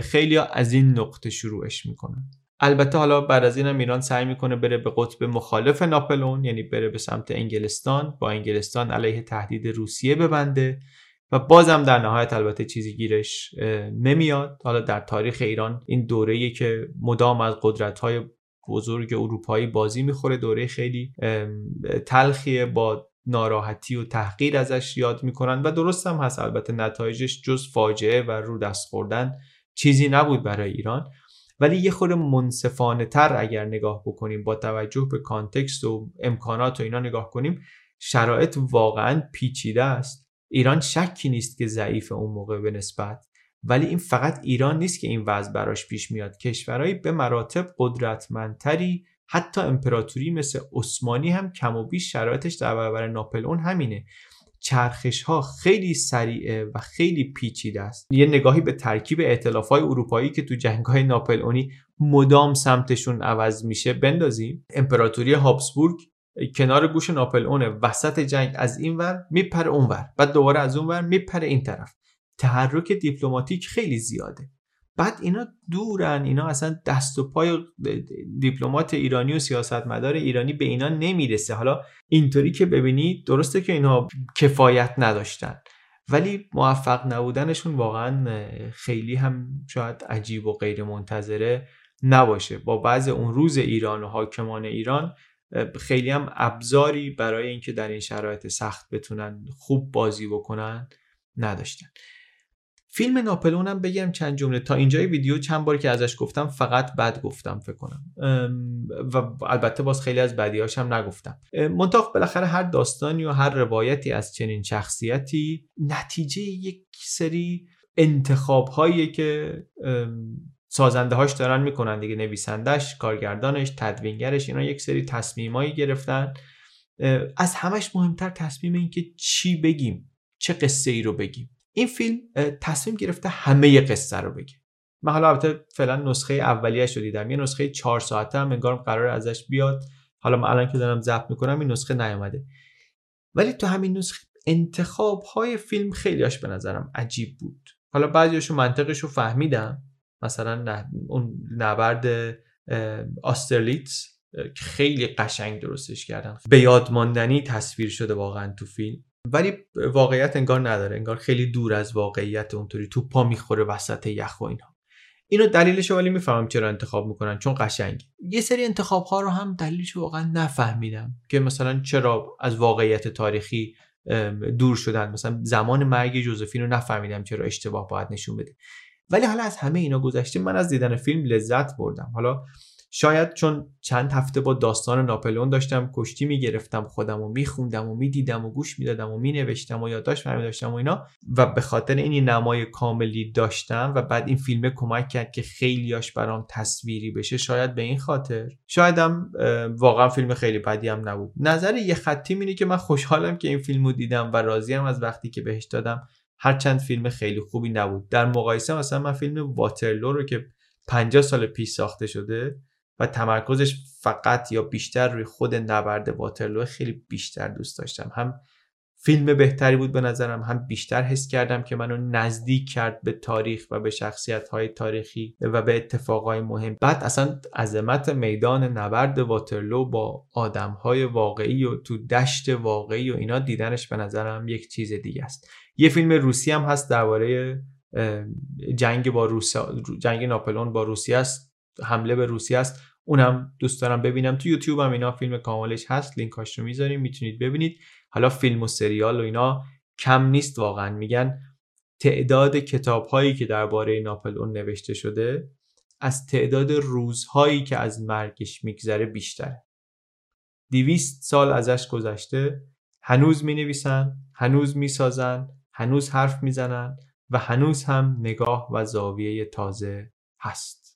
خیلی از این نقطه شروعش می‌کنن. البته حالا بعد از اینم ایران سعی می‌کنه بره به قطب مخالف ناپلون یعنی بره به سمت انگلستان با انگلستان علیه تهدید روسیه ببنده و بازم در نهایت البته چیزی گیرش نمیاد. حالا در تاریخ ایران این دوره که مدام از قدرت های بزرگ اروپایی بازی می‌خوره دوره خیلی تلخیه با ناراحتی و تحقیر ازش یاد می‌کنن و درست هم هست. البته نتایجش جز فاجعه و رو دست خوردن چیزی نبود برای ایران. ولی یه خورده منصفانه تر اگر نگاه بکنیم با توجه به کانتکست و امکانات و اینا نگاه کنیم شرایط واقعا پیچیده است. ایران شکی نیست که ضعیف اون موقع به نسبت. ولی این فقط ایران نیست که این وضع براش پیش میاد. کشورهایی به مراتب قدرتمندتری حتی امپراتوری مثل عثمانی هم کم و بیش شرایطش در برابر ناپلئون همینه. چرخش ها خیلی سریعه و خیلی پیچیده است. یه نگاهی به ترکیب ائتلاف های اروپایی که تو جنگ های ناپلئونی مدام سمتشون عوض میشه بندازیم. امپراتوری هابسبورگ کنار گوش ناپلئون وسط جنگ از این ور میپره اونور بعد دوباره از اون ور میپره این طرف. تحرک دیپلماتیک خیلی زیاده. بعد اینا دورن اینا اصلا دست و پای دیپلمات ایرانی و سیاستمدار ایرانی به اینا نمی‌رسه. حالا اینطوری که ببینید درسته که اینها کفایت نداشتن ولی موفق نبودنشون واقعا خیلی هم شاید عجیب و غیر منتظره نباشه. با بعض اون روز ایران و حاکمان ایران خیلی هم ابزاری برای اینکه در این شرایط سخت بتونن خوب بازی بکنن نداشتن. فیلم ناپلون هم بگم چند جمله. تا اینجای ویدیو چند باری که ازش گفتم فقط بد گفتم فکر کنم. و البته باز خیلی از بدیهاش هم نگفتم. منتها بالاخره هر داستانی و هر روایتی از چنین شخصیتی نتیجه یک سری انتخاب هایی که سازنده هاش دارن می‌کنن دیگه. نویسندش کارگردانش تدوینگرش اینا یک سری تصمیمایی گرفتن. از همش مهمتر تصمیم این که چی بگیم چه قصه ای رو بگیم. این فیلم تصمیم گرفته همه قصه رو بگه. من حالا البته فعلا نسخه اولیه‌اش رو دیدم. یه نسخه چهار ساعته هم انگار قرار ازش بیاد. حالا من الان که دارم ضبط می‌کنم این نسخه نیومده. ولی تو همین نسخه انتخاب های فیلم خیلیاش به نظرم عجیب بود. حالا بعضیاشو منطقش رو فهمیدم. مثلا اون نبرد آسترلیتز خیلی قشنگ درستش کردن. به یادماندنی تصویر شده واقعا تو فیلم. ولی واقعیت انگار نداره انگار خیلی دور از واقعیت اونطوری تو پا می‌خوره وسط یخ و اینا. اینو دلیلش ولی می‌فهمم چرا انتخاب می‌کنن چون قشنگ یه سری انتخاب ها رو هم دلیلش واقعا نفهمیدم که مثلا چرا از واقعیت تاریخی دور شدن. مثلا زمان مرگ جوزفین رو نفهمیدم چرا اشتباه باید نشون بده. ولی حالا از همه اینا گذشته من از دیدن فیلم لذت بردم. حالا شاید چون چند هفته با داستان ناپلئون داشتم کشتی می‌گرفتم خودم و میخوندم و می‌دیدم و گوش می‌دادم و مینوشتم و یادداشت برمی داشتم و اینا و به خاطر این نمای کاملی داشتم و بعد این فیلم کمک کرد که خیلیاش برام تصویری بشه شاید به این خاطر. شایدم واقعا فیلم خیلی بدی هم نبود. نظر یه خطی اینه که من خوشحالم که این فیلمو دیدم و راضیم از وقتی که بهش دادم. هرچند فیلم خیلی خوبی نبود. در مقایسه مثلا من فیلم واترلو رو که 50 سال پیش ساخته شده و تمرکزش فقط یا بیشتر روی خود نبرد واترلو خیلی بیشتر دوست داشتم. هم فیلم بهتری بود به نظرم هم بیشتر حس کردم که منو نزدیک کرد به تاریخ و به شخصیت های تاریخی و به اتفاقای مهم. بعد اصلا عظمت میدان نبرد واترلو با آدم های واقعی و تو دشت واقعی و اینا دیدنش به نظرم یک چیز دیگه است. یه فیلم روسی هم هست درباره جنگ با روسا جنگ ناپلون با روسیه است. حمله به روسیه است. اونم دوست دارم ببینم. تو یوتیوب هم اینا فیلم کاملش هست. لینکاش رو می‌ذاریم. می‌تونید ببینید. حالا فیلم و سریال و اینا کم نیست واقعا. میگن تعداد کتاب هایی که درباره ناپلئون نوشته شده از تعداد روزهایی که از مرگش میگذره بیشتره. دیویست سال ازش گذشته. هنوز می نویسن هنوز می سازن هنوز حرف می‌زنن و هنوز هم نگاه و زاویه تازه هست.